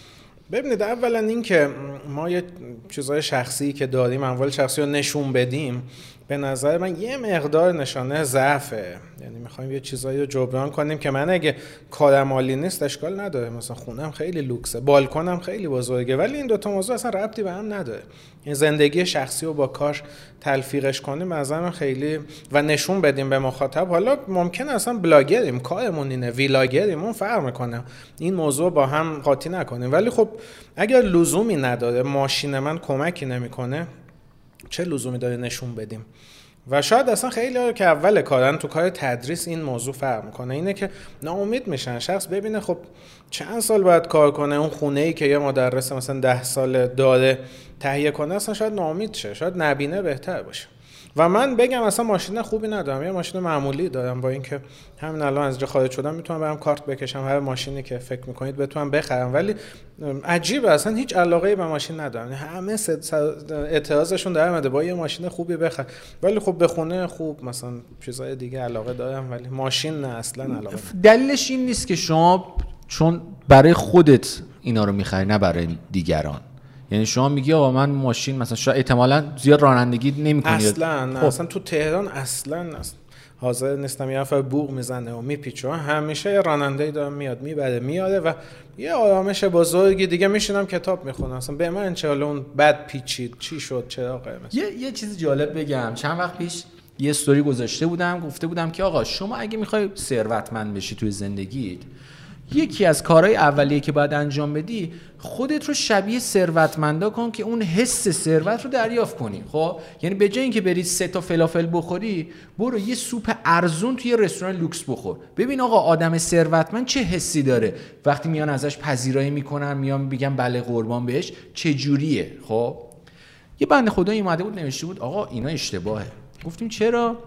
ببینید اولا اینکه ما یه چیزای شخصی که داریم اموال شخصی رو نشون بدیم به نظر من یه مقدار نشانه ضعفه. یعنی می‌خوایم یه چیزایی رو جبران کنیم که من اگه کارم مالی نیست اشکال نداره. مثلا خونم خیلی لوکسه بالکنم خیلی بزرگه ولی این دوتا موضوع اصلا ربطی به هم نداره. این زندگی شخصی رو با کار تلفیقش کنیم از من خیلی و نشون بدیم به مخاطب. حالا ممکن اصلا بلاگریم کارمون اینه ویلاگریم اون فرق می‌کنه. این موضوع با هم قاطی نکنیم. ولی خب اگر لزومی نداره ماشین من کمکی نمی‌کنه چه لزومی داره نشون بدیم؟ و شاید اصلا خیلی که اول کارن تو کار تدریس این موضوع فرق می‌کنه. اینه که ناامید میشن. شخص ببینه خب چند سال باید کار کنه؟ اون خونه ای که یه مدرس مثلا ده سال داره تهیه کنه اصلا شاید ناامید شه. شاید نبینه بهتر باشه. و من بگم اصلا ماشین خوبی ندارم یه ماشین معمولی دارم با اینکه همین الان از جا خارج شدم می‌تونم برم کارت بکشم هر ماشینی که فکر می‌کنید بتونم بخرم. ولی عجیبه اصلا هیچ علاقه به ماشین ندارم. یعنی همه اعتراضشون در اومده با یه ماشین خوبی بخر ولی خب به خونه خوب مثلا چیزای دیگه علاقه دارم ولی ماشین نه اصلا علاقه دلیلش این نیست که شما چون برای خودت اینا رو می‌خری نه برای دیگران. یعنی شما میگی آقا من ماشین مثلا شاید احتمالاً زیاد رانندگی نمی‌کنی اصلا نه خب. اصلا تو تهران اصلا اصلا حاضر نیستم یه نفر بوق می‌زنه و میپیچه. همیشه یه راننده دارم میاد می‌بره میاره و یه آرامش بزرگی دیگه میشینم کتاب می‌خونم. اصلا به من چه اون بد پیچید چی شد چرا قرمز یه یه چیز جالب بگم. چند وقت پیش یه استوری گذاشته بودم گفته بودم که آقا شما اگه می‌خوای ثروتمند بشی توی زندگیت یکی از کارهای اولیه که باید انجام بدی خودت رو شبیه ثروتمندا کن که اون حس ثروت رو دریافت کنی خب؟ یعنی به جای اینکه بری سه تا فلافل بخوری برو یه سوپ ارزون توی رستوران لوکس بخور. ببین آقا آدم ثروتمند چه حسی داره؟ وقتی میان ازش پذیرایی می‌کنن میان میگن بله قربان حسش چه جوریه خب؟ یه بند خدا اومده بود نوشته بود آقا اینا اشتباهه. گفتیم چرا؟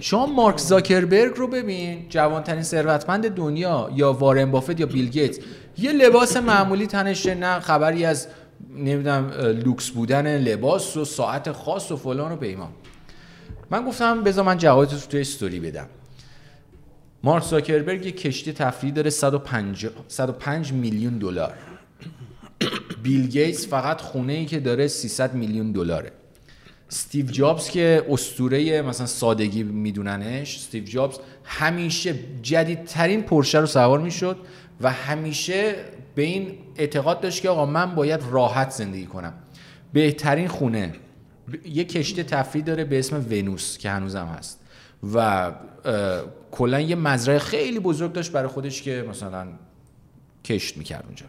شما مارک زاکربرگ رو ببین جوانترین ثروتمند دنیا یا وارن بافت یا بیل گیتس. یه لباس معمولی تنشه نه خبری از نمی‌دونم لوکس بودن لباس و ساعت خاص و فلان و بهمان. من گفتم بذار من جوابت رو توی استوری بدم. مارک زاکربرگ یه کشتی تفریحی داره 105 105 میلیون دلار. بیل گیتس فقط خونه ای که داره 300 میلیون دلاره. استیو جابز که استوره مثلا سادگی میدوننش. استیو جابز همیشه جدیدترین پرشه رو سوار می‌شد و همیشه به این اعتقاد داشت که آقا من باید راحت زندگی کنم. بهترین خونه. یه کشتی تفریح داره به اسم ونوس که هنوزم هست. و کلا یه مزرعه خیلی بزرگ داشت برای خودش که مثلا کشت می‌کرد اونجا.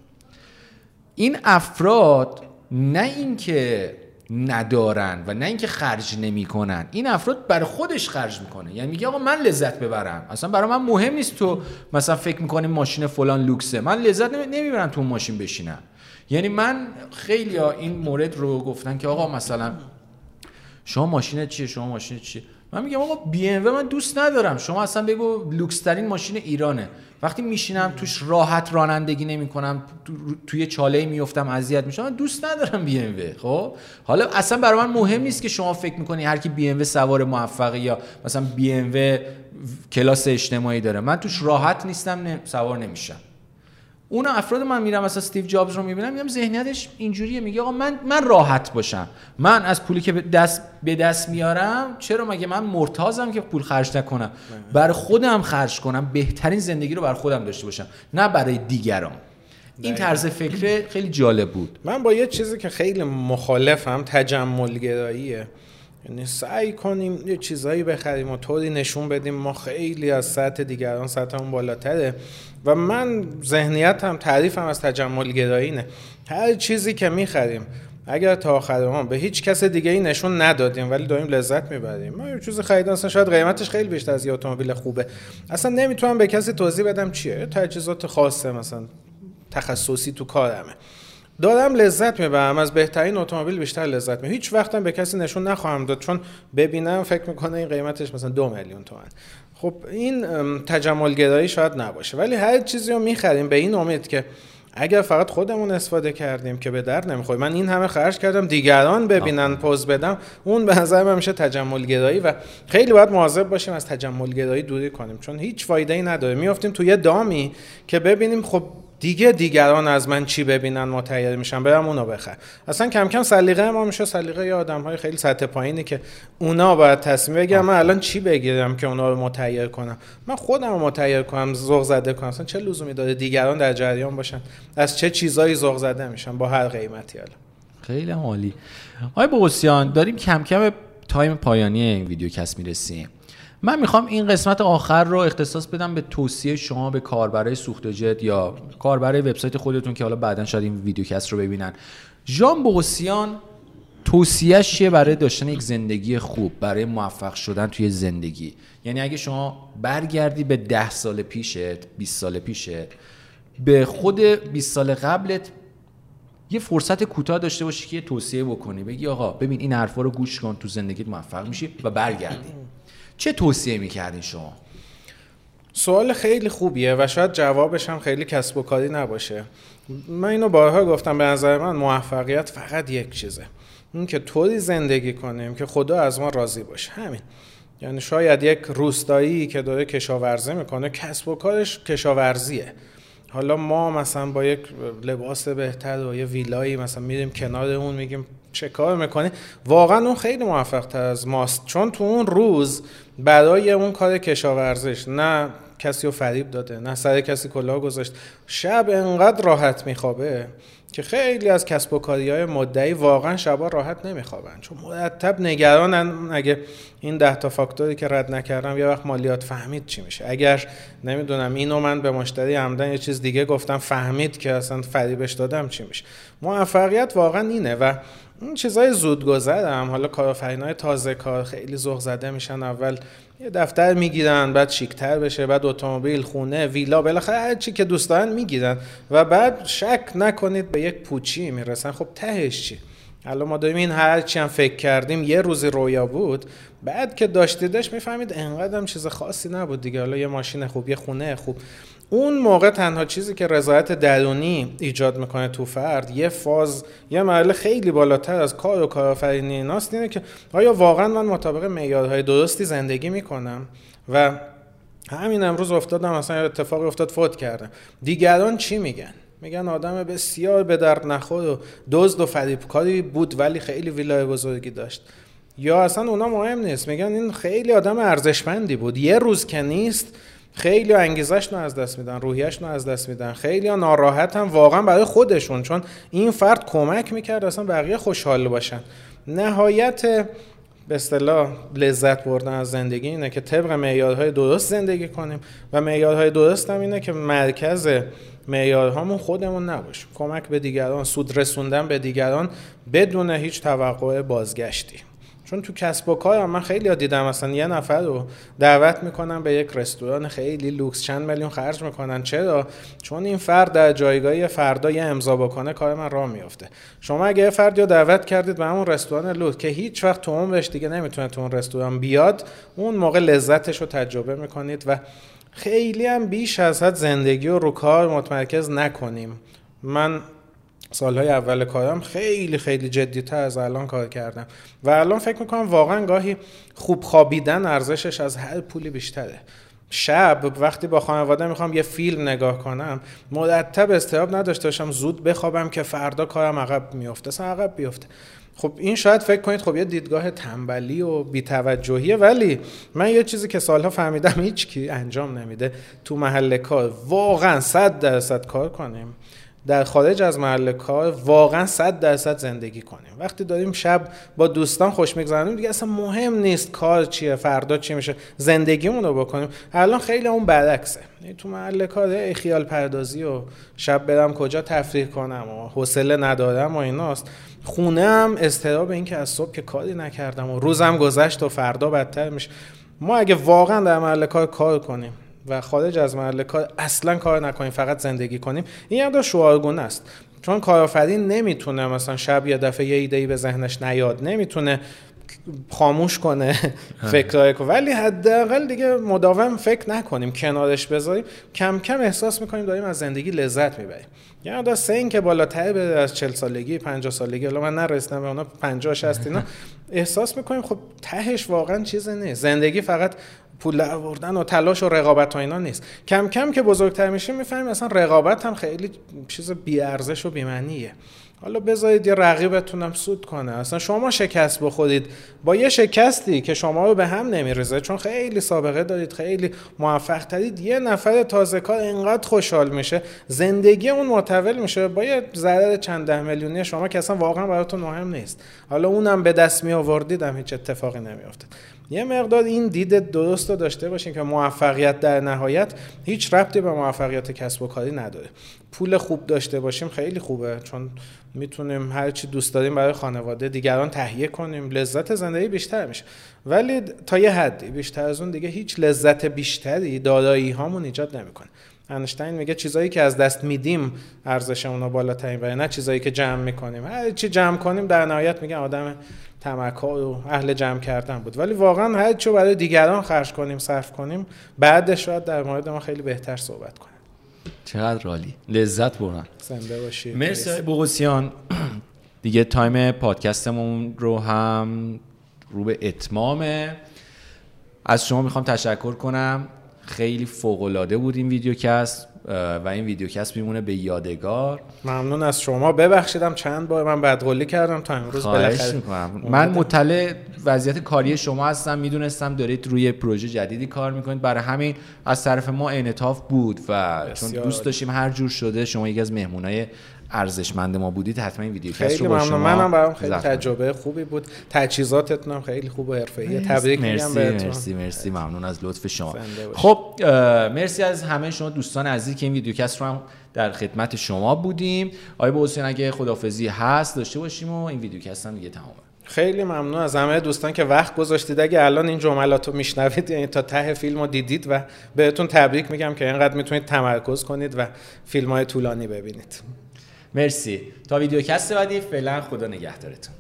این افراد نه اینکه ندارن و نه اینکه خرج نمی‌کنن. این افراد برای خودش خرج می‌کنه. یعنی میگه آقا من لذت ببرم. اصلا برای من مهم نیست تو مثلا فکر می‌کنی ماشین فلان لوکسه. من لذت نمی‌برم تو ماشین بشینم. یعنی من خیلی این مورد رو گفتن که آقا مثلا شما ماشین چیه؟ شما ماشین چیه؟ من میگم آقا بی ام من دوست ندارم. شما اصلا بگو لوکس ترین ماشین ایرانه. وقتی میشینم توش راحت رانندگی نمی‌کنم تو، توی چاله میفتم اذیت میشم من دوست ندارم بی ام خب؟ حالا اصلا برای من مهم نیست که شما فکر می‌کنی هر کی بی ام سوار موفقه یا مثلا بی ام کلاس اجتماعی داره. من توش راحت نیستم سوار نمیشم. اون افراد من میرم مثلا استیو جابز رو می‌بینم میگم ذهنیتش اینجوریه میگه آقا من من راحت باشم. من از پولی که به دست به دست میارم چرا مگه من مرتازم که پول خرج نکنم؟ برای خودم خرج کنم بهترین زندگی رو برای خودم داشته باشم نه برای دیگران. این طرز فکر خیلی جالب بود. من با یه چیزی که خیلی مخالفم تجمل گراییه یعنی سعی کنیم یه چیزایی بخریم و طوری نشون بدیم ما خیلی از سطح دیگران سطحمون بالاتره. و من ذهنیتم تعریفم از تجمل گرایینه هر چیزی که می‌خریم اگر تا آخر ما به هیچ کس دیگه ای نشون ندادیم ولی داریم لذت می‌بریم. ما یه چیز خریدن اصلا شاید قیمتش خیلی بیشتر از یه اتومبیل خوبه. اصلا نمی‌تونم به کسی توضیح بدم چیه. تجهیزات خاصه مثلا تخصصی تو کارمه. دارم لذت می‌برم از بهترین اتومبیل بیشتر لذت می‌برم. هیچ وقتم به کسی نشون نخواهم داد چون ببینم فکر می‌کنه این قیمتش مثلا دو میلیون تومن. خب این تجمل گرایی شاید نباشه ولی هر چیزی رو می‌خریم به این امید که اگر فقط خودمون استفاده کردیم که به در نمی‌خوره. من این همه خرج کردم دیگران ببینن پوز بدم اون به نظر من میشه تجمل گرایی و خیلی باید مواظب باشیم از تجمل گرایی دوری کنیم چون هیچ فایده ای نداره. میافتیم توی دامی که ببینیم خب دیگه دیگران از من چی ببینن متحیر میشن برم اونو بخر اصلا کم کم سلیقه ما میشه سلیقه یه آدم های خیلی سطح پایینی که اونا باید تصمیم بگیرم من الان چی بگیرم که اونا رو متحیر کنم؟ من خودم رو متحیر کنم ذوق زده کنم. اصلا چه لزومی داره دیگران در جریان باشن؟ از چه چیزایی ذوق زده میشن با هر قیمتی الان؟ خیلی عالی. آقای بوسیان داریم کم کم تایم پایانی این ویدیو کس می‌رسیم. من می‌خوام این قسمت آخر رو اختصاص بدم به توصیه شما به کاربرای سوخت جت یا کاربرای وبسایت خودتون که حالا بعدا شاید این ویدیوکست رو ببینن. ژان بوسیان توصیهش چیه برای داشتن یک زندگی خوب برای موفق شدن توی زندگی؟ یعنی اگه شما برگردی به ده سال پیشت 20 سال پیشت به خود 20 سال قبلت یه فرصت کوتاه داشته باشی که یه توصیه بکنی. بگی آقا ببین این حرفا رو گوش کن تو زندگیت موفق میشی و برگردی. چه توصیه می‌کردین شما؟ سوال خیلی خوبیه و شاید جوابش هم خیلی کسب و کاری نباشه. من اینو بارها گفتم به نظر من موفقیت فقط یک چیزه. این که طوری زندگی کنیم که خدا از ما راضی باشه. همین. یعنی شاید یک روستایی که داره کشاورزی می‌کنه کسب و کارش کشاورزیه. حالا ما مثلا با یک لباس بهتر و یه ویلایی مثلا میریم کنار اون میگیم چه کار می‌کنه واقعا اون خیلی موفق تر از ماست چون تو اون روز برای اون کار کشاورزش نه کسی رو فریب داده نه سر کسی کلاه گذاشت. شب انقدر راحت میخوابه که خیلی از کسب و کاری های مدعی واقعا شبا راحت نمیخوابن. چون مرتب نگرانن اگه این ده تا فاکتوری که رد نکردم یه وقت مالیات فهمید چی میشه. اگر نمی‌دونم اینو من به مشتری عمدن یه چیز دیگه گفتم فهمید که اصلا فریبش دادم چی میشه. موفقیت واقعا اینه و این چیزای زود گذرم حالا های تازه کار خیلی ذوق زده میشن. اول یه دفتر می‌گیرن بعد شیکتر بشه بعد اتومبیل خونه ویلا بالاخره هر چی که دوست دارن می‌گیرن. و بعد شک نکنید به یک پوچی می‌رسن. خب تهش چی؟ حالا ما داریم این هر چی هم فکر کردیم یه روزی رویا بود. بعد که داشتیدش می‌فهمید انقدر هم چیز خاصی نبود دیگه. حالا یه ماشین خوب یه خونه خوب. اون موقع تنها چیزی که رضایت درونی ایجاد می‌کنه تو فرد یه فاز یه مرحله خیلی بالاتر از کار و کارآفرینی ایناست اینه که آیا واقعا من مطابق معیارهای درستی زندگی می‌کنم؟ و همین امروز افتادم مثلا اتفاق افتاد فوت کردم. دیگران چی میگن؟ میگن آدم بسیار به درد نخور و دزد و فریبکاری بود ولی خیلی ویلای بزرگی داشت. یا اصلا اونا مهم نیست. میگن این خیلی آدم ارزشمندی بود. یه روز که نیست خیلی انگیزش رو از دست میدن روحیش رو از دست میدن. خیلی ناراحت هم واقعا برای خودشون چون این فرد کمک می‌کرد اصلا بقیه خوشحال باشن. نهایت به اصطلاح لذت بردن از زندگی اینه که طبق معیارهای درست زندگی کنیم و معیارهای درست هم اینه که مرکز معیارهامون خودمون نباشیم. کمک به دیگران سود رسوندن به دیگران بدون هیچ توقع بازگشتی. چون تو کسب و کارم من خیلی دیدم مثلا یه نفر رو دعوت می‌کنن به یک رستوران خیلی لوکس چند میلیون خرج می‌کنن. چرا؟ چون این فرد در جایگاه فردا یه امضا بکنه کار من راه میفته شما اگه یه فردی رو دعوت کردید به همون رستوران لوکس که هیچ وقت تو عمرش دیگه نمی‌تونه تو اون رستوران بیاد اون موقع لذتش رو تجربه می‌کنید و خیلی هم بیش از حد زندگی رو رو کار متمرکز نکنیم. من سالهای اول کارم خیلی خیلی جدیتر از الان کار کردم. و الان فکر می‌کنم واقعا گاهی خوب خوابیدن ارزشش از هر پولی بیشتره. شب وقتی با خانواده می‌خوام یه فیلم نگاه کنم مرتب استراب نداشته باشم زود بخوابم که فردا کارم عقب میفته اصلا عقب بیفته. خب این شاید فکر کنید خب یه دیدگاه تنبلی و بیتوجهیه ولی من یه چیزی که سالها فهمیدم هیچ کی انجام نمیده تو محل کار. واقعا صد درصد کار کنیم. در خارج از محل کار واقعا صد درصد زندگی کنیم. وقتی داریم شب با دوستان خوش میگذرونیم دیگه اصلا مهم نیست کار چیه فردا چی میشه زندگیمون رو بکنیم. الان خیلی اون برعکسه. یعنی تو محل کار خیال پردازی و شب برم کجا تفریح کنم و حوصله ندارم و ایناست. خونه هم استراب این که از صبح که کاری نکردم و روزم گذشت و فردا بدتر میشه. ما اگه واقعا در محل کار کار کنیم و خارج از محل کار اصلا کار نکنیم فقط زندگی کنیم. این یه شعارگونه است. چون کارآفرین نمی‌تونه مثلا شب یه دفعه یه ایده به ذهنش نیاد نمی‌تونه خاموش کنه (laughs) فکرهای کنه ولی حداقل دیگه مداوم فکر نکنیم کنارش بذاریم. کم کم احساس می‌کنیم داریم از زندگی لذت می‌بریم. یعنی دا سین که بالاتر به از 40 سالگی 50 سالگی الان من نرسیدم به اونا 50 60 اینا (laughs) احساس می‌کنیم خب تهش واقعا چیزی نیست. زندگی فقط پول آوردن و تلاش و رقابت و اینا نیست. کم کم که بزرگتر میشیم می‌فهمیم اصلا رقابت هم خیلی چیز بی ارزش و بی معنیه حالا بذارید یه رقیبتونم سود کنه. اصلا شما شکست بخورید. با یه شکستی که شما رو به هم نمیرزه چون خیلی سابقه دارید خیلی موفق ترید یه نفر تازه کار اینقدر خوشحال میشه زندگی اون متول میشه. با یه ضرر چند ده میلیونی شما که اصلا واقعا براتون مهم نیست. حالا اونم به دست می آوردید هم هیچ اتفاقی نمیافتاد. یه مقدار این دید درست رو داشته باشین که موفقیت در نهایت هیچ ربطی به موفقیت کسب و کاری نداره. پول خوب داشته باشیم خیلی خوبه چون می‌تونیم هر چی دوست داریم برای خانواده دیگران تهیه کنیم لذت زندگی بیشتر میشه. ولی تا یه حدی بیشتر از اون دیگه هیچ لذت بیشتری دارایی هامون ایجاد نمی‌کنه. انشتین میگه چیزایی که از دست میدیم ارزشمون رو بالاترین و نه چیزایی که جمع می‌کنیم. هر چی جمع کنیم در نهایت میگه آدم تمکا و اهل جمع کردن بود. ولی واقعا هر چی برای دیگران خرج کنیم صرف کنیم بعدش شاید در مورد ما خیلی بهتر صحبت کنیم. چقدر رالی لذت برن زنده باشید مرسی بوغوسیان. (clears throat) دیگه تایم پادکستمون رو هم رو به اتمامه از شما می‌خوام تشکر کنم. خیلی فوق العاده بود این ویدیوکست. و این ویدیوکست میمونه به یادگار. ممنون از شما. ببخشیدم چند بار من بدقولی کردم تا امروز بالاخره من مطلع وضعیت کاری شما هستم. می‌دونستم دارید روی پروژه جدیدی کار می‌کنید. برای همین از طرف ما انعطاف بود و چون دوست داشتیم هر جور شده شما یکی از مهمونای ارزشمند ما بودید حتما این ویدیو خیلی رو با شما منم برام خیلی تجربه خوبی بود. تجهیزاتتون هم خیلی خوب و حرفه‌ای. تبریک میگم بهتون. مرسی مرسی. ممنون از لطف شما. خب مرسی از همه شما دوستان عزیزی که این ویدیوکست رو هم در خدمت شما بودیم. آقای حسین اگه خدافظی هست داشته باشیم و این ویدیوکست هم دیگه تمامه. خیلی ممنون از همه دوستان که وقت گذاشتید. اگه الان این جملات رو میشنوید یعنی تا ته فیلم رو دیدید و بهتون تبریک میگم که اینقدر می‌تونید تمرکز کنید و فیلم های طولانی ببینید. مرسی. تا ویدیوکست بعدی فعلا خدا نگهدارتون.